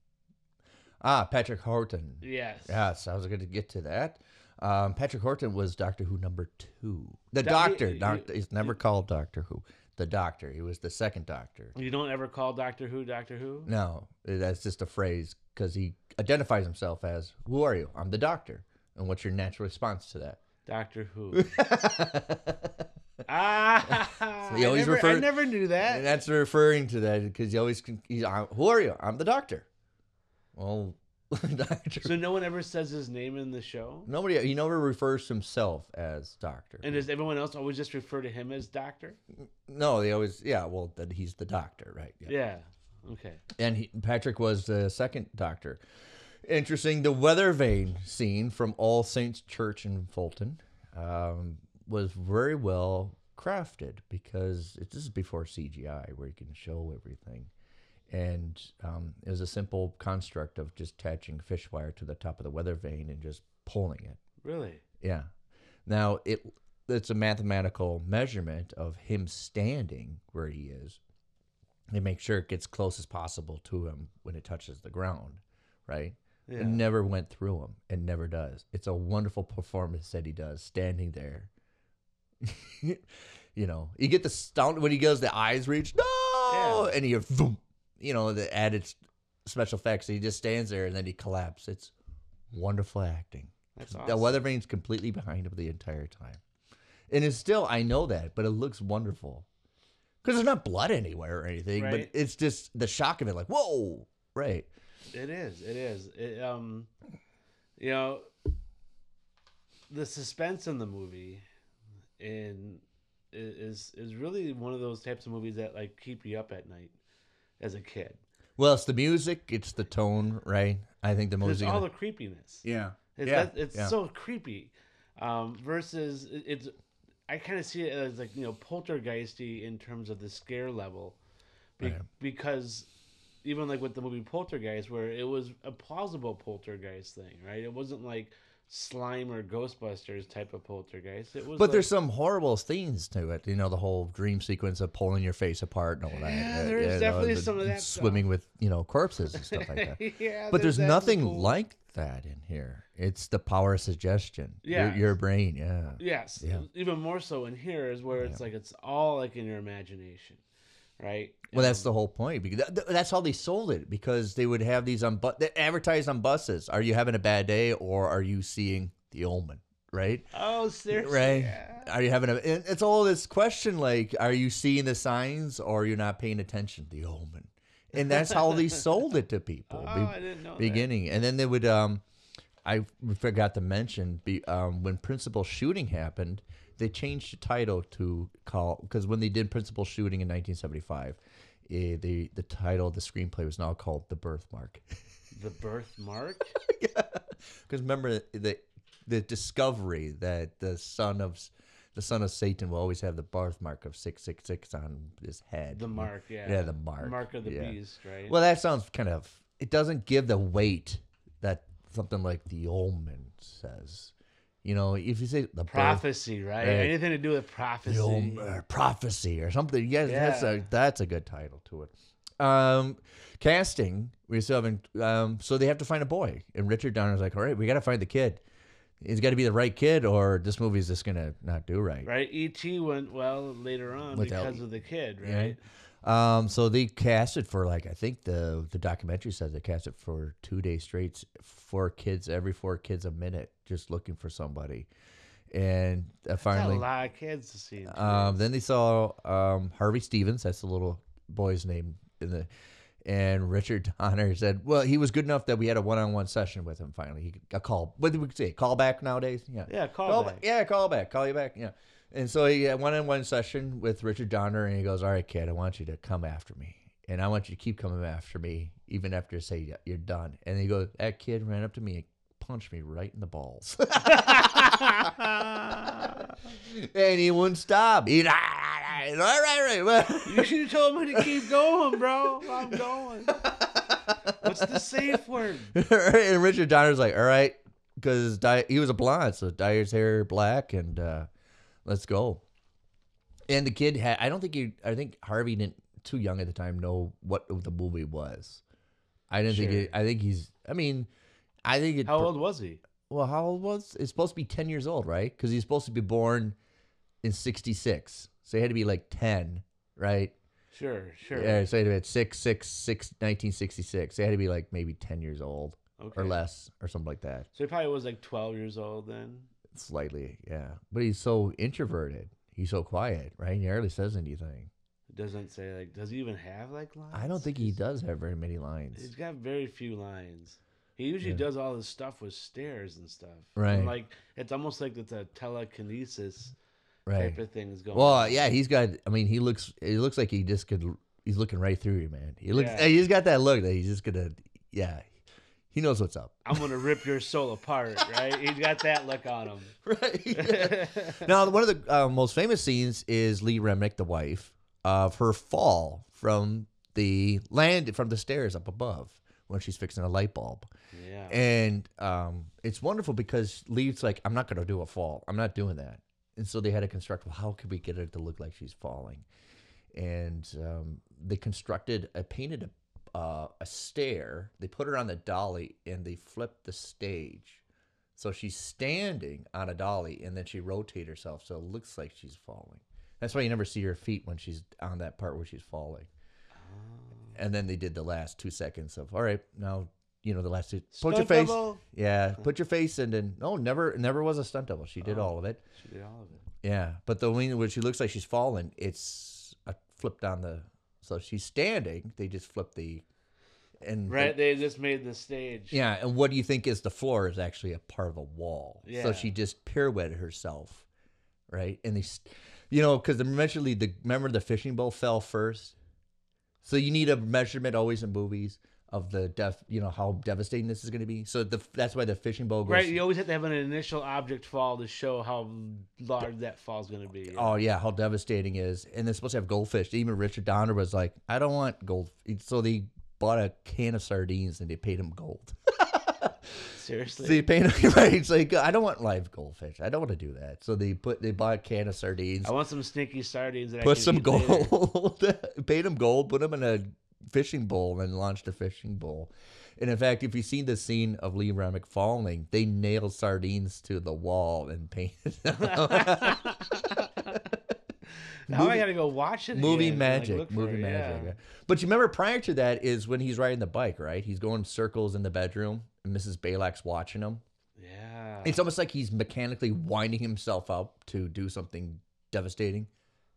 Ah, Patrick Troughton.
Yes.
Yes, I was going to get to that. Um, Patrick Troughton was Doctor Who number two. The
Doc-
Doctor.
you-
Doctor. He's never called Doctor Who. The Doctor. He was the second Doctor.
You don't ever call Doctor Who Doctor Who.
No, that's just a phrase because he identifies himself as, "Who are you? I'm the Doctor." And what's your natural response to that?
Doctor Who. [laughs] ah,
he
I,
always
never, I never knew
And
that.
that's referring to that because he always, he's, "Who are you? I'm the Doctor." Well, [laughs] Doctor.
So no one ever says his name in the show.
Nobody. He never refers to himself as Doctor.
And does everyone else always just refer to him as Doctor?
no, they always. Yeah. Well, that he's the Doctor, right? Yeah.
Yeah. Okay.
and he, Patrick was the second doctor. Interesting. The weather vane scene from All Saints Church in Fulham um, was very well crafted because it, this is before CGI where you can show everything. And um, it was a simple construct of just attaching fish wire to the top of the weather vane and just pulling it.
Really?
Yeah. Now it it's a mathematical measurement of him standing where he is. They make sure it gets close as possible to him when it touches the ground, right?
Yeah.
It never went through him. It never does. It's a wonderful performance that he does standing there. [laughs] you know, you get the sound when he goes, the eyes reach, no,
Yeah.
and he boom, you know, the added special effects. He just stands there and then he collapses. It's wonderful acting.
That's
The
awesome.
weather vane's completely behind him the entire time. And it's still, I know that, but it looks wonderful. Because there's not blood anywhere or anything,
Right.
but it's just the shock of it, like, whoa, right.
It is. It is. It, um, you know, the suspense in the movie, in i- is is really one of those types of movies that like keep you up at night as a kid.
Well, it's the music, it's the tone, right? I think the
There's
music.
all the creepiness.
yeah.
It's,
yeah.
that, it's
yeah.
so creepy. Um, versus it's, I kind of see it as like you know poltergeisty in terms of the scare level, be-
Right.
because even like with the movie Poltergeist, where it was a plausible poltergeist thing, right? It wasn't like slime or Ghostbusters type of poltergeist. It was,
But
like,
there's some horrible themes to it. You know, the whole dream sequence of pulling your face apart and all that.
Yeah,
Uh,
there's
you know,
definitely some of that
Swimming with, you know, corpses and stuff like that. [laughs]
yeah,
But there's nothing
cool-
like that in here. It's the power of suggestion. Your, your brain, yeah.
Yes,
Yeah.
even more so in here is where it's like it's all like in your imagination, right?
Well, that's
Um,
the whole point. Because that's how they sold it. Because they would have these on, bu- they advertise on buses. Are you having a bad day, or are you seeing the omen? Right,
oh seriously,
right.
yeah.
Are you having a? It's all this question like, are you seeing the signs, or you're not paying attention? The omen, and that's how they [laughs] sold it to people.
Oh,
Be-
I didn't know that.
beginning, and then they would. Um, I forgot to mention, be, um, when principal shooting happened, they changed the title to call because when they did principal shooting in 1975, eh, the the title of the screenplay was now called The Birthmark.
The birthmark. [laughs]
Because remember the the discovery that the son of the son of Satan will always have the birthmark of six six six on his head.
The mark, yeah.
Yeah, the mark.
Mark of the
yeah.
beast, right?
Well, that sounds kind of. It doesn't give the weight that something like the omen says. You know, if you say the birth,
prophecy, right?
Right.
Anything to do with prophecy.
or prophecy or something. Yes, that's a that's a good title to it. Um, casting we still haven't. Um, so they have to find a boy, and Richard Donner's like, all right, we got to find the kid. He's got to be the right kid, or this movie's just gonna not do right.
Right? E.T. went well later on
Without-
because of the kid, right?
Right. Um, so they cast it for like I think the the documentary says they cast it for two days straight, four kids every four kids a minute, just looking for somebody, and
That's
finally,
a lot of kids to see.
um, then they saw um, Harvey Stevens. That's the little boy's name in the. And Richard [laughs] Donner said, "Well, he was good enough that we had a one-on-one session with him. Finally, he got call. What do we say? Call back nowadays? Yeah,
yeah, call,
call
back.
back. Yeah, call back. Call you back. Yeah. And so he had one on one session with Richard Donner, and he goes, All right, kid, I want you to come after me. And I want you to keep coming after me, even after I say you're done. And he goes, That kid ran up to me and punched me right in the balls. [laughs] and he wouldn't stop. He'd, ah, ah, ah. all right, all right, well,
You should have told me to keep going, bro. I'm [laughs] going. What's the safe word? [laughs]
and Richard Donner's like, All right, because he was a blonde, so Dyer's hair black and uh, let's go. And the kid had, I don't think he, I think Harvey didn't, too young at the time, know what the movie was. I didn't think it, I think he's, I mean, I think it,
How old was he?
well, how old was, it's supposed to be 10 years old, right? Because he's supposed to be born in 66. So he had to be like 10, right?
Sure, sure.
Yeah, so he had to be at 6, 6, 6, 1966. They had to be like maybe 10 years old
okay.
or less or something like that.
So he probably was like 12 years old then.
Slightly, yeah. But he's so introverted. He's so quiet, right? He hardly says anything.
It doesn't say like. Does he even have like lines?
I don't think he does have very many lines.
He's got very few lines. He usually
Yeah.
does all his stuff with stairs and stuff.
Right.
And like it's almost like it's a telekinesis
Right.
type of things going.
Well,
on.
yeah, he's got. I mean, he looks. He looks like he just could. He's looking right through you, man. He looks.
Yeah.
He's got that look that he's just gonna. Yeah. He knows what's up.
I'm gonna rip your soul apart, [laughs] right? He's got that look on him.
Right. [laughs] now, one of the uh, most famous scenes is Lee Remick, the wife, of her fall from the land from the stairs up above when she's fixing a light bulb.
Yeah.
And um, it's wonderful because Lee's like, I'm not going to do a fall. I'm not doing that. And so they had to construct, well, how could we get it to look like she's falling? And um, they constructed, a painted a, uh, a stair. They put her on the dolly and they flipped the stage. So she's standing on a dolly and then she rotates herself. So it looks like she's falling. That's why you never see her feet when she's on that part where she's falling. Oh. And then they did the last two seconds of, all right, now, you know, the last two, put your
Stunt
face.
double?
Yeah, [laughs] put your face and then no, never, never was a stunt double. She
Oh.
did all of it.
She did all of it.
Yeah, but the where she looks like she's falling, it's a flipped on the. So she's standing. They just flip the, and
Right, they just made the stage.
yeah, and what do you think is the floor is actually a part of a wall.
Yeah.
So she just pirouetted herself, right? And they, you know, because eventually the remember the fishing bowl fell first. So you need a measurement always in movies of the def, you know, how devastating this is going to be. So the that's why the fishing bowl goes.
Right, you always have to have an initial object fall to show how large that fall is going to be.
Oh yeah, how devastating it is, and they're supposed to have goldfish. Even Richard Donner was like, "I don't want gold," so they bought a can of sardines and they paid him gold. [laughs] [laughs]
Seriously.
so they him right. It's like I don't want live goldfish. I don't want to do that. So they put they bought a can of sardines,
I want some stinky sardines. That I
put some gold, [laughs] paid them gold, put them in a fishing bowl, and launched a fishing bowl. And in fact, if you see the scene of Lee Remick falling, they nailed sardines to the wall and painted them. [laughs]
Now I got to go watch it.
movie
again,
magic,
for
movie magic.
yeah.
But you remember prior to that is when he's riding the bike, right? He's going circles in the bedroom, and Mrs. Baylock's watching him.
Yeah.
It's almost like he's mechanically winding himself up to do something devastating.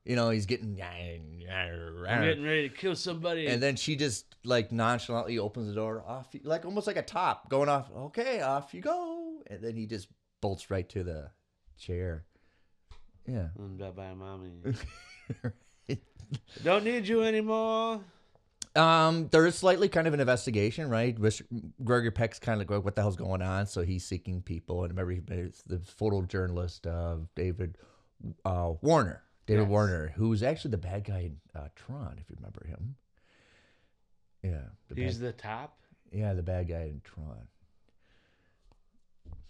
You know, he's getting,
I'm getting ready to kill somebody.
and then she just like nonchalantly opens the door off, like almost like a top going off. Okay, off you go, and then he just bolts right to the chair. Yeah.
Mm, bye bye, mommy. Don't need you anymore.
Um, there is slightly kind of an investigation, right? Which Gregory Peck's kind of like, what the hell's going on? So he's seeking people, and remember, he- it's the photojournalist uh, David uh, Warner, David
Yes.
Warner, who's actually the bad guy in uh, Tron, if you remember him. Yeah, the
He's
bad,
the top.
yeah, the bad guy in Tron.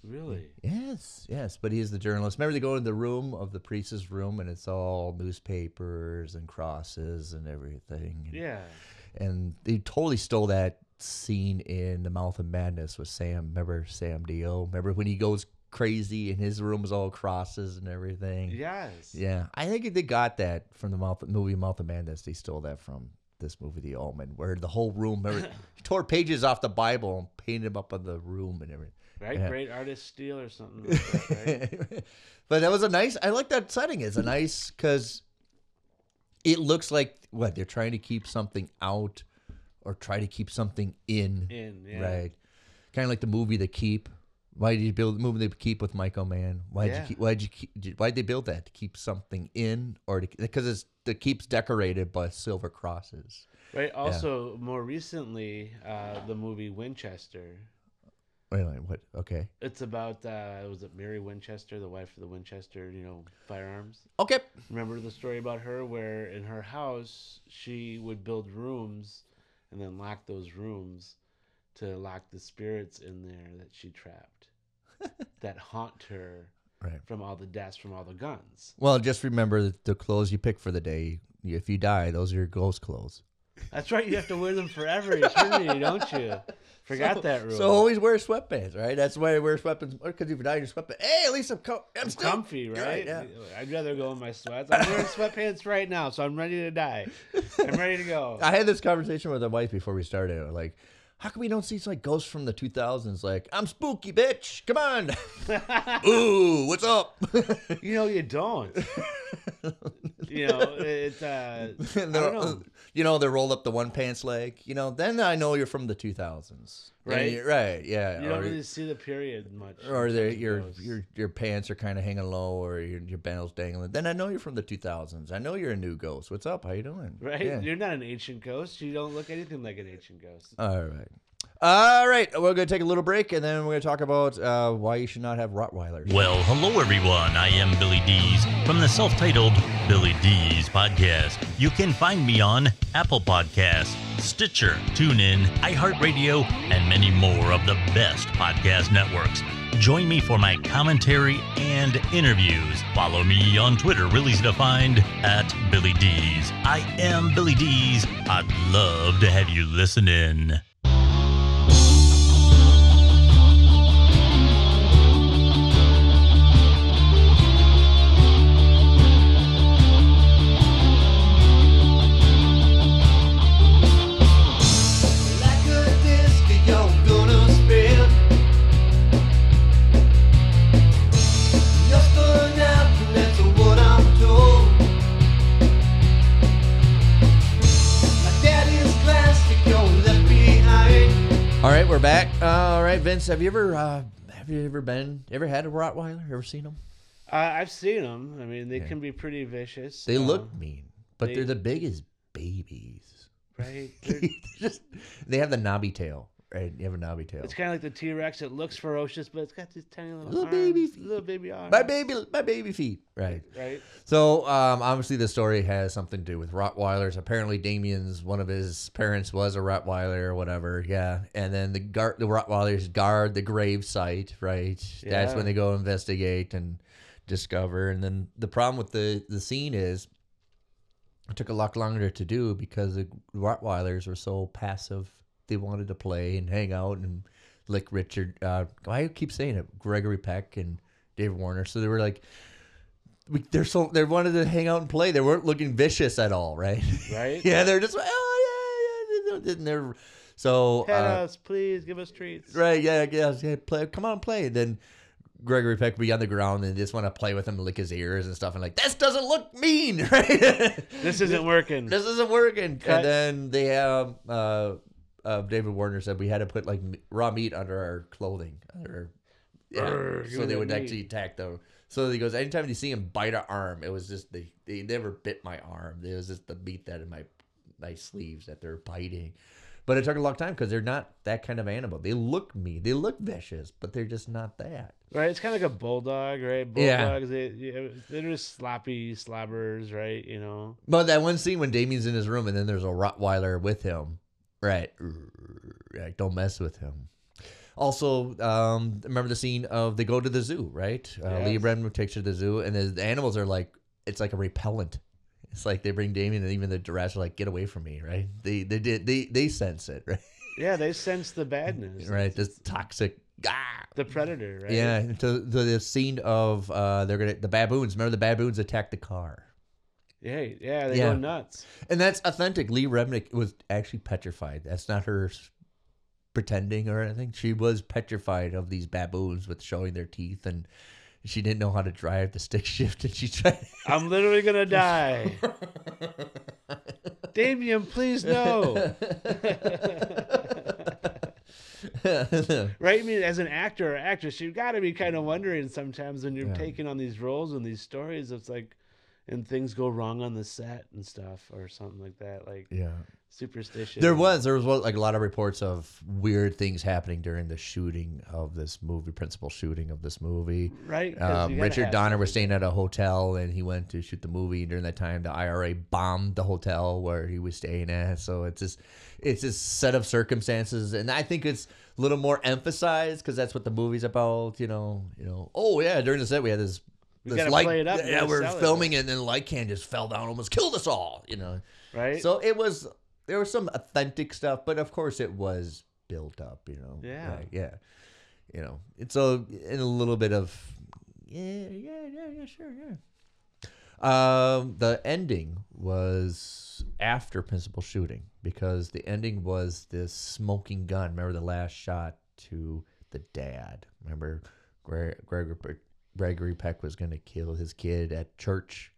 Really?
Yes, yes, but he's the journalist. Remember, they go in the room of the priest's room, and it's all newspapers and crosses and everything.
Yeah.
and they totally stole that scene in the mouth of madness with sam remember sam dio remember when he goes crazy and his room is all crosses and everything
Yes.
yeah i think they got that from the mouth movie mouth of madness they stole that from this movie the omen where the whole room remember [laughs] he tore pages off the bible and painted them up on the room and everything
Right?
Yeah.
Great artist steal or something like that, right? [laughs]
but that was a nice i like that setting it's a nice because it looks like what they're trying to keep something out or try to keep something in
In, yeah.
right kind of like the movie the keep why did you build the movie the keep with michael mann why did
Yeah.
you keep why did you keep why did they build that to keep something in or to, because it's the keep's decorated by silver crosses
Right. Also, more recently, uh, the movie Winchester.
Wait, wait what? Okay.
It's about uh, was it Mary Winchester, the wife of the Winchester, you know, firearms.
okay.
Remember the story about her where in her house she would build rooms and then lock those rooms to lock the spirits in there that she trapped [laughs] that haunt her
right.
from all the deaths from all the guns.
well just remember that the clothes you pick for the day if you die those are your ghost clothes
That's right, you have to wear them forever, eternity, don't you? [laughs] Forgot that rule.
So always wear sweatpants, right? That's why I wear sweatpants. Because if you die in your sweatpants, hey, at least I'm, co- I'm, still
comfy,
You're
right?
yeah.
I'd rather go in my sweats. I'm wearing sweatpants right now, so I'm ready to die. I'm ready to go. [laughs]
I had this conversation with my wife before we started. Like, how come we don't see like ghosts from the 2000s? Like, I'm spooky, bitch. Come on. [laughs] Ooh, what's up?
You know, you don't. You know, it's uh, [laughs]
they're-
know.
You know, they rolled up the one pants leg. You know, then I know you're from the 2000s.
Right.
Right. Yeah.
You don't
or
really see the period much.
or your your your pants are kind of hanging low, or your your band's dangling. Then I know you're from the 2000s. I know you're a new ghost. What's up? How you doing?
right.
Yeah.
You're not an ancient ghost. You don't look anything like an ancient ghost.
All right. All right, we're going to take a little break, and then we're going to talk about uh, why you should not have Rottweilers.
Well, hello everyone. I am Billy Dees from the self-titled Billy Dees podcast. You can find me on Apple Podcasts, Stitcher, TuneIn, iHeartRadio, and many more of the best podcast networks. Join me for my commentary and interviews. Follow me on Twitter, real easy to find at Billy Dees. I am Billy Dees. I'd love to have you listen in.
We're back. All right, Vince, have you ever uh, have you ever been ever had a Rottweiler? Ever seen them?
Uh, I've seen them. I mean, they can be pretty vicious.
They
uh,
look mean, but
they,
are the biggest babies.
right. [laughs] They're-
Just they have the knobby tail, right? You have a knobby tail.
It's kind of like the T Rex. It looks ferocious, but it's got these tiny little,
Little
arms,
baby feet.
little baby arms.
My baby, my baby feet, right?
Right.
So um, obviously the story has something to do with Rottweilers. Apparently Damien's one of his parents was a Rottweiler or whatever. Yeah, and then the guard, the Rottweilers guard the grave site. Right. That's
Yeah.
when they go investigate and discover. And then the problem with the the scene is it took a lot longer to do because the Rottweilers were so passive. They wanted to play and hang out and lick Richard. Uh, I keep saying it, Gregory Peck and David Warner. So they were like, we, they're so they wanted to hang out and play. They weren't looking vicious at all, right?
Right. [laughs]
yeah, they're just oh yeah, yeah. And they're so
Pet
uh,
us, please. Give us treats.
right, yeah, yeah, yeah. Play, come on, play. And then Gregory Peck would be on the ground and just want to play with him, lick his ears and stuff, and like this doesn't look mean, [laughs] right?
This isn't working.
this isn't working.
Cut.
And then they have uh, uh, David Warner said we had to put like raw meat under our clothing, under yeah,
Urgh,
so they would
meat.
actually attack them. So he goes, anytime you see him bite an arm, it was just they they never bit my arm. It was just the meat that in my my sleeves that they're biting. But it took a long time because they're not that kind of animal. They look mean, they look vicious, but they're just not that.
Right. It's kind of like a bulldog, right?
Yeah.
Bulldogs, they, they're just sloppy slobbers, right? You know.
But that one scene when Damien's in his room and then there's a Rottweiler with him, right? Like, don't mess with him. Also, um, remember the scene of they go to the zoo, right? Uh, Lee. Brennan takes her to the zoo, and the, the animals are like, it's like a repellent. It's like they bring Damien, and even the giraffes are like, get away from me, right? They they did they they sense it, [laughs] right?
Yeah, they sense the badness. [laughs]
right, this toxic. Ah,
The predator, right?
Yeah, to, to the scene of uh, they're gonna the baboons. Remember the baboons attack the car.
Yeah, yeah, they
Yeah.
go nuts.
And that's authentic. Lee Remick was actually petrified. That's not her pretending or anything. She was petrified of these baboons with showing their teeth, and she didn't know how to drive the stick [laughs] shift, and she tried. [laughs]
I'm literally gonna die. [laughs] Damien, please no. right? I mean, as an actor or actress, you've got to be kind of wondering sometimes when you're
Yeah.
taking on these roles and these stories. It's like, and things go wrong on the set and stuff, or something like that, like
yeah,
superstition.
there was there was like a lot of reports of weird things happening during the shooting of this movie, principal shooting of this movie.
Right.
Um, Richard Donner was staying at a hotel and he went to shoot the movie. And during that time, the IRA bombed the hotel where he was staying at. So it's just, it's this set of circumstances, and I think it's a little more emphasized because that's what the movie's about. You know, you know. Oh yeah, during the set we had this.
We
this
gotta
light,
play it up,
Yeah, we're filming it, and then the light can just fell down, almost killed us all. You know.
right.
So it was there was some authentic stuff, but of course it was built up, you know.
Yeah.
Like, yeah. You know, it's a in a little bit of yeah, yeah, yeah, yeah, sure, yeah. Um, the ending was after principal shooting because the ending was this smoking gun. Remember the last shot to the dad. Remember Greg, Gregory Gregory Peck was going to kill his kid at church,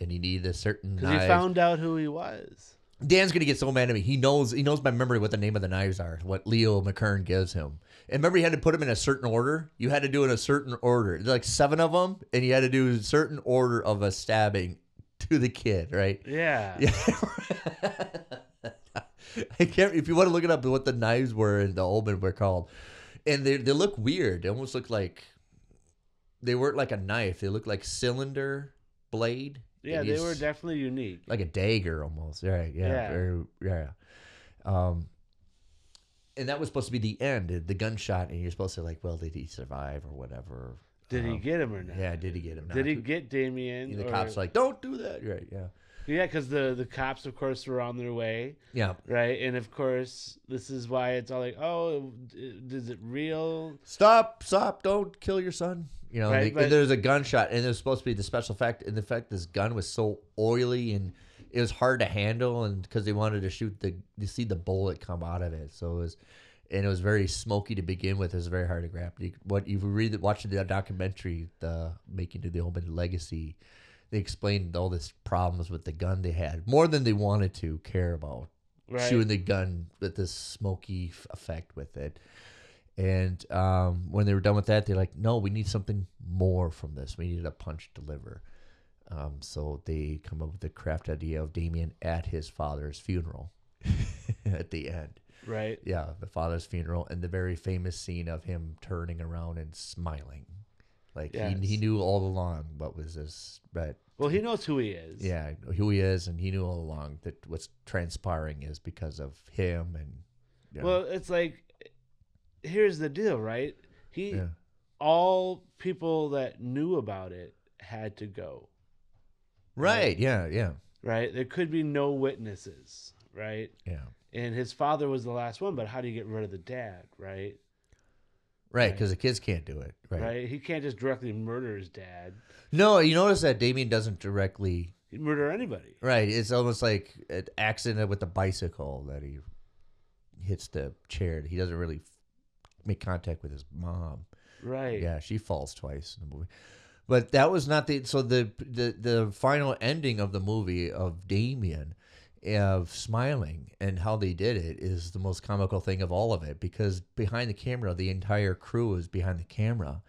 and he needed a certain
because he found out who he was.
Dan's gonna get so mad at me. He knows he knows by memory what the name of the knives are, what Leo McKern gives him. And remember, he had to put them in a certain order. You had to do it in a certain order. There's like seven of them, and you had to do a certain order of a stabbing to the kid, right?
Yeah.
Yeah. [laughs] I can't. If you want to look it up, what the knives were and the omen were called, and they they look weird. They almost look like they weren't like a knife. They looked like cylinder blade.
Yeah, they were definitely unique.
like a dagger almost. Right. Yeah.
Yeah.
yeah. Um, and that was supposed to be the end, the gunshot, and you're supposed to like, well, did he survive or whatever?
Did he
Um,
get him or not?
Yeah, did he get him?
Did he get Damien?
And the
or-
cops like, don't do that. Right. Yeah.
Yeah, because the the cops, of course, were on their way,
Yeah.
right? And of course, this is why it's all like, oh, is it real?
Stop! Stop! Don't kill your son. You know,
Right,
they-
but-
there's a gunshot, and there's supposed to be the special effect. And the fact this gun was so oily and it was hard to handle, and because they wanted to shoot the, you see the bullet come out of it, so it was, and it was very smoky to begin with. It was very hard to grab. What you read, watching the documentary, the making of the Omen Legacy, they explained all this problems with the gun they had more than they wanted to care about
Right.
shooting the gun with this smoky f- effect with it. And um, when they were done with that, they're like, "No, we need something more from this. We needed a punch deliver." Um, so they come up with the craft idea of Damien at his father's funeral [laughs] at the end.
Right.
Yeah, the father's funeral, and the very famous scene of him turning around and smiling, like he, he knew all along what was this, but
Well, he knows who he is.
yeah, who he is, and he knew all along that what's transpiring is because of him, and you know,
Well, it's like, here's the deal, right? He,
yeah,
all people that knew about it had to go,
right, yeah, yeah,
right? There could be no witnesses, right?
yeah,
And his father was the last one, but how do you get rid of the dad, right?
right, because the kids can't do it, right.
Right? He can't just directly murder his dad.
No, you notice that Damien doesn't directly,
He'd murder anybody.
right? It's almost like an accident with the bicycle that he hits the chair. He doesn't really make contact with his mom.
Right.
Yeah, she falls twice in the movie. But that was not the so the the the final ending of the movie of Damien of smiling and how they did it is the most comical thing of all of it because behind the camera the entire crew is behind the camera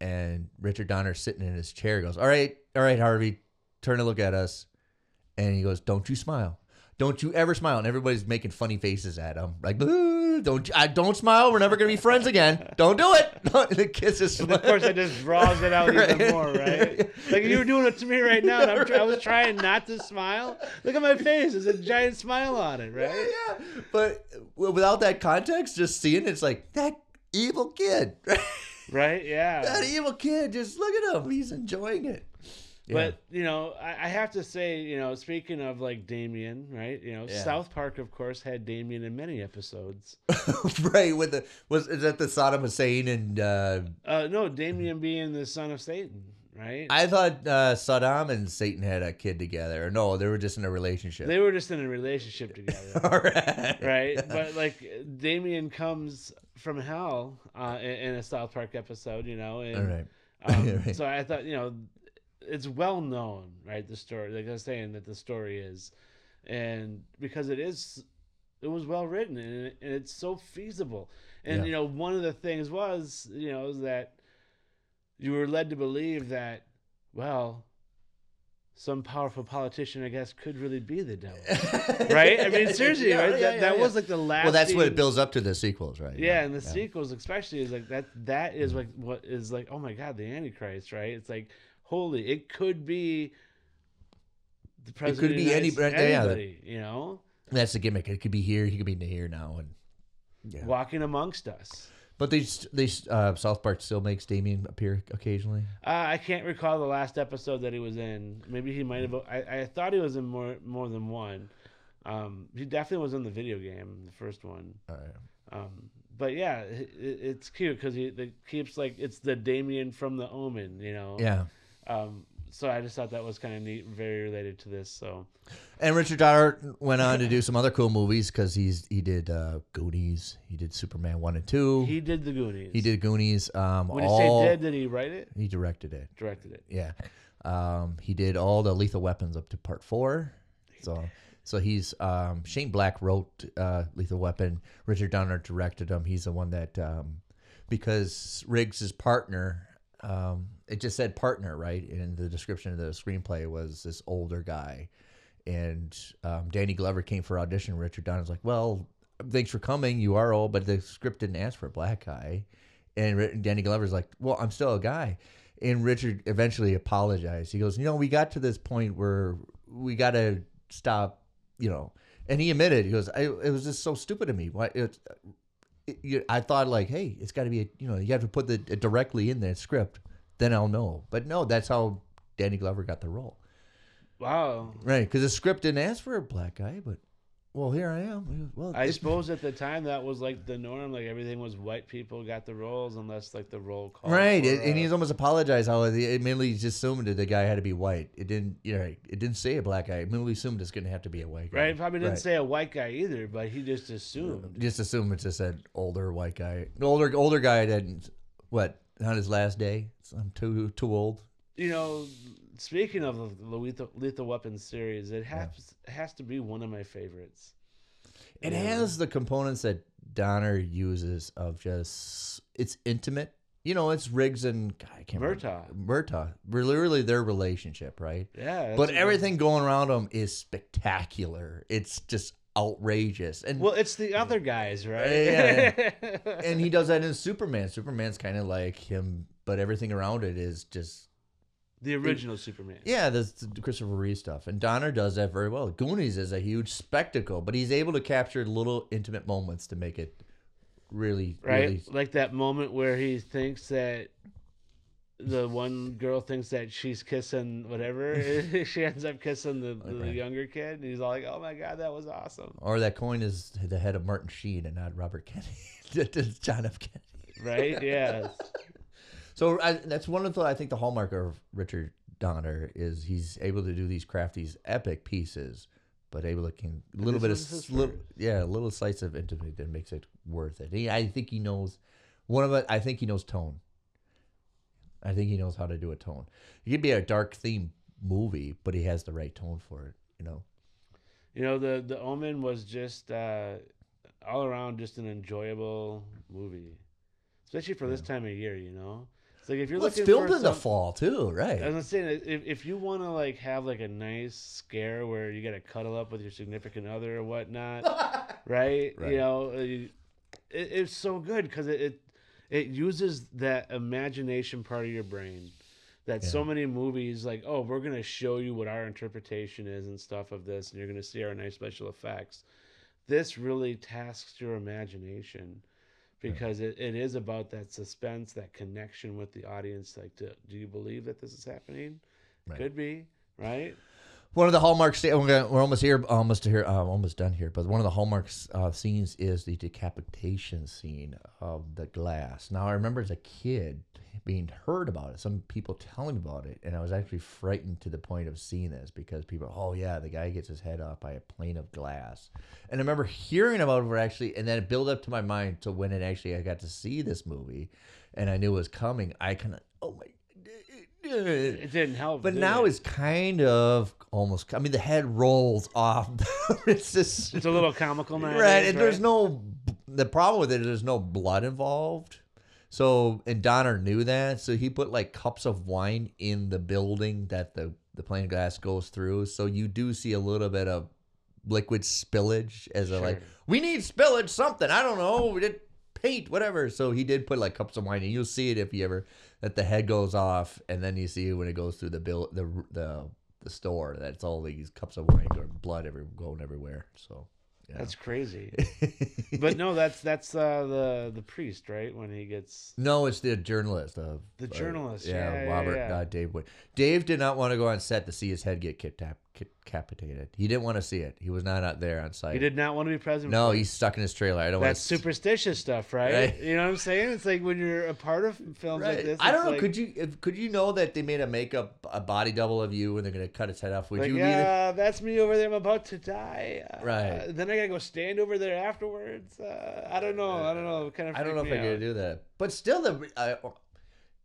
and Richard Donner sitting in his chair goes, "All right, all right, Harvey, turn and look at us." And he goes, "Don't you smile. Don't you ever smile." And everybody's making funny faces at him, like, "Boo, "Don't, I don't smile. We're never gonna be friends again. Don't do it." [laughs] the kids just,
And of course, it just draws it out even more, right? Like you were doing it to me right now, and I'm I was trying not to smile. Look at my face; there's a giant smile on it, right?
yeah. But without that context, just seeing it, it's like that evil kid,
right? [laughs] Right? Yeah.
that evil kid. Just look at him; he's enjoying it. Yeah.
But you know, I, I have to say, you know, speaking of like Damien, right? You know,
Yeah.
South Park, of course, had Damien in many episodes. [laughs]
right with the was is that the Saddam Hussein and uh,
Uh, no, Damien being the son of Satan, right?
I thought uh, Saddam and Satan had a kid together. No, they were just in a relationship.
they were just in a relationship together. [laughs]
All right.
right? But like Damien comes from hell uh, in, in a South Park episode, you know, and
All right. [laughs]
um,
Right.
so I thought, you know, it's well known, right? The story, like I was saying, that the story is, and because it is, it was well written and, it, and it's so feasible. And
Yeah.
you know, one of the things was, you know, is that you were led to believe that, well. Some powerful politician, I guess, could really be the devil, [laughs] right? I mean, seriously,
Yeah,
right?
yeah,
that
yeah,
that was like the last.
Well, that's what it builds up to the sequels, right?
yeah, and the sequels especially is like that. That is like what is like. Oh my god, the Antichrist, right? It's like holy. It could be the president.
be
of the
any-
States,
yeah,
anybody, you know,
That's the gimmick. It could be here. He could be here now, and yeah.
walking amongst us.
But they they uh, South Park still makes Damien appear occasionally.
Uh, I can't recall the last episode that he was in. Maybe he might have. I, I thought he was in more more than one. Um, he definitely was in the video game, the first one.
Right.
Um, but yeah, it, it's cute because he it keeps like it's the Damien from the Omen, you know.
Yeah.
Um, so I just thought that was kind of neat, very related to this. So
And Richard Donner went on to do some other cool movies because he's he did uh, Goonies, he did Superman one and two,
he
he,
did the Goonies.
He did Goonies. Um,
When
all,
you say did, did he write it?
he directed it.
Directed it.
Yeah. Um, he did all the Lethal Weapons up to part four. So so he's um, Shane Black wrote uh, Lethal Weapon. Richard Donner directed him. He's the one that um, because Riggs' partner, um, it just said partner right in the description of the screenplay was this older guy, and um, Danny Glover came for audition. Richard Donner's like, "Well, thanks for coming. You are old, but the script didn't ask for a black guy." And Danny Glover's like, "Well, I'm still a guy." And Richard eventually apologized. He goes, "You know, we got to this point where we got to stop, you know." And he admitted, he goes, "It was just so stupid of me. Why? It, it, you, I thought like, hey, it's got to be, a, you know, you have to put the it directly in the script, then I'll know." But no, that's how Danny Glover got the role.
Wow.
Right, because the script didn't ask for a black guy, but well, here I am. Well,
I suppose at the time that was like the norm. Like everything was white people got the roles unless like the role call.
right, and, he's almost apologized how he immediately just assumed that the guy had to be white. It didn't, you know, it didn't say a black guy. It immediately assumed it's going to have to be a white guy.
Right, probably didn't
Right.
say a white guy either, but he just assumed.
Just assumed it's just an older white guy, an older older guy that what on his last day. I'm too too old.
You know, speaking of the Lethal, Lethal Weapon series, it has has to be one of my favorites.
It
Yeah.
has the components that Donner uses of just it's intimate. You know, it's Riggs and God, I can't
Murtaugh.
remember. Murtaugh. Really their relationship, right?
Yeah,
but everything going around them is spectacular. It's just outrageous. And
Well, it's the other guys, right?
Yeah. [laughs] and he does that in Superman. Superman's kind of like him, but everything around it is just
the original Superman.
yeah, that's the Christopher Reeve stuff. And Donner does that very well. Goonies is a huge spectacle, but he's able to capture little intimate moments to make it really,
right?
really
Like that moment where he thinks that the one girl thinks that she's kissing whatever. [laughs] [laughs] she ends up kissing the, the
Right.
younger kid, and he's all like, "Oh my god, that was awesome!"
Or that coin is the head of Martin Sheen and not Robert Kennedy. [laughs] John F. Kennedy.
Right? Yeah.
So I, that's one of the I think the hallmark of Richard Donner is he's able to do these crafty, epic pieces, but able to can a little bit of little, yeah, a little slice of intimate that makes it worth it. He, I think he knows one of it. I think he knows tone. I think he knows how to do a tone. It could be a dark theme movie, but he has the right tone for it. You know.
You know, the the Omen was just uh, all around just an enjoyable movie, especially for this time of year. You know, it's like if you're
Well, it's
looking
filmed
for
in the fall too, right?
I was saying, if, if you want to like have like a nice scare where you got to cuddle up with your significant other or whatnot, right? [laughs]
Right.
You know, uh, it, it's so good because it, it it uses that imagination part of your brain that so many movies like, oh, we're gonna show you what our interpretation is and stuff of this, and you're gonna see our nice special effects. This really tasks your imagination because it, it is about that suspense, that connection with the audience. Like, do, do you believe that this is happening?
Right.
Could be, right?
One of the hallmarks. We're, gonna, we're almost here. Almost here. Uh, almost done here. But one of the hallmarks uh, scenes is the decapitation scene of the glass. Now I remember as a kid being heard about it. Some people telling me about it, and I was actually frightened to the point of seeing this because people, oh yeah, the guy gets his head off by a plane of glass. And I remember hearing about it actually, and then it built up to my mind to when it actually I got to see this movie, and I knew it was coming. I kind of, oh my.
It didn't help.
But
did
now
it?
it's kind of almost. I mean, the head rolls off. [laughs] it's just
it's a little comical now.
right. And there's no. The problem with it is there's no blood involved. So and Donner knew that, so he put like cups of wine in the building that the the plane glass goes through. So you do see a little bit of liquid spillage as a like we need spillage something. I don't know. We did paint whatever. So he did put like cups of wine, and you'll see it if you ever that the head goes off, and then you see when it goes through the bill the the the store that's all these cups of wine or blood every going everywhere. So yeah.
That's crazy. [laughs] but no, that's that's uh, the the priest, right? When he gets
No, it's the journalist of
The journalist, yeah,
yeah,
yeah,
Robert,
yeah.
Uh, Dave Wood. Dave did not want to go on set to see his head get kidnap, decapitated. He didn't want to see it. He was not out there on site.
he did not want to be present.
No, he's stuck in his trailer. I don't want
that's superstitious stuff, right?
Right.
You know what I'm saying? It's like when you're a part of films like this.
I don't know.
like-
could you if, could you know that they made a makeup a body double of you and they're gonna cut its head off? Would
Like,
you
yeah, that's me over there. I'm about to die. Uh,
Right.
Then I gotta go stand over there afterwards. Uh, I don't know. I don't know. Kind of.
I don't know if I could do that. But still, the uh,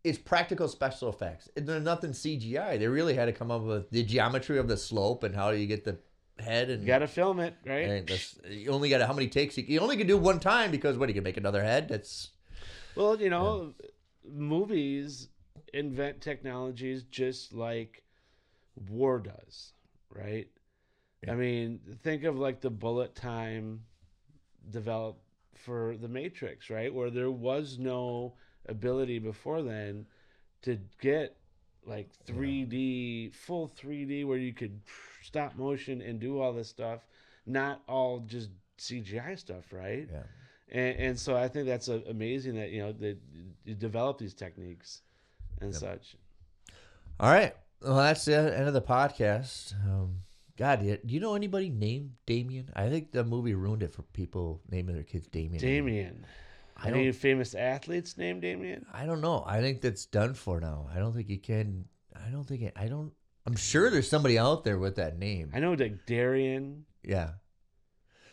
it's practical special effects. There's nothing CGI. They really had to come up with the geometry of the slope and how do you get the head and
You gotta film it, right?
You only got how many takes? You, you only can do one time because what? You can make another head. That's
Well, you know, movies invent technologies just like war does, right? I mean, think of like the bullet time developed for the Matrix, right? Where there was no ability before then to get like 3D, full 3D, where you could stop motion and do all this stuff, not all just CGI stuff, right?
Yeah.
And, and so I think that's uh amazing that you know that you develop these techniques and such.
All right. Well, that's the end of the podcast. Um, God, do you know anybody named Damien? I think the movie ruined it for people naming their kids Damien.
Damien.
I
Any famous athletes named Damien?
I don't know. I think that's done for now. I don't think you can. I don't think it, I don't. I'm sure there's somebody out there with that name.
I know like Darian,
Yeah.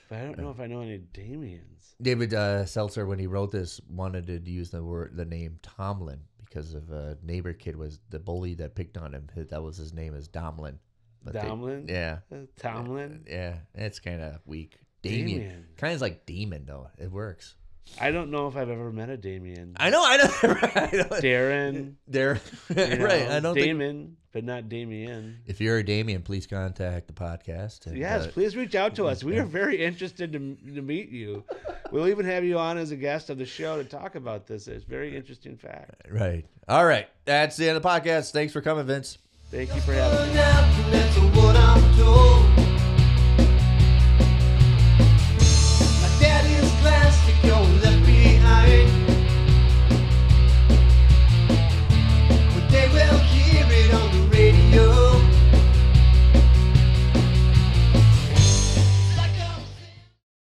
but I don't know if I know any Damians.
David uh, Seltzer, when he wrote this, wanted to use the word the name Tomlin because of a neighbor kid was the bully that picked on him. That was his name is Domlin. But they-
Domlin?
yeah.
Uh, Tomlin?
Yeah, it's kind of weak. Damien.
Damien.
Kind of like demon though. It works.
I don't know if I've ever met a Damien.
I know. I know. [laughs] I know.
Darren.
There.
you [laughs]
right. I don't think.
Damon, but not Damien.
If you're a Damien, please contact the podcast. and,
Yes,
uh,
please reach out to us. We are very interested to, to meet you. We'll even have you on as a guest of the show to talk about this. It's a very interesting fact.
Right. All right. That's the end of the podcast. Thanks for coming, Vince.
Thank you for having me.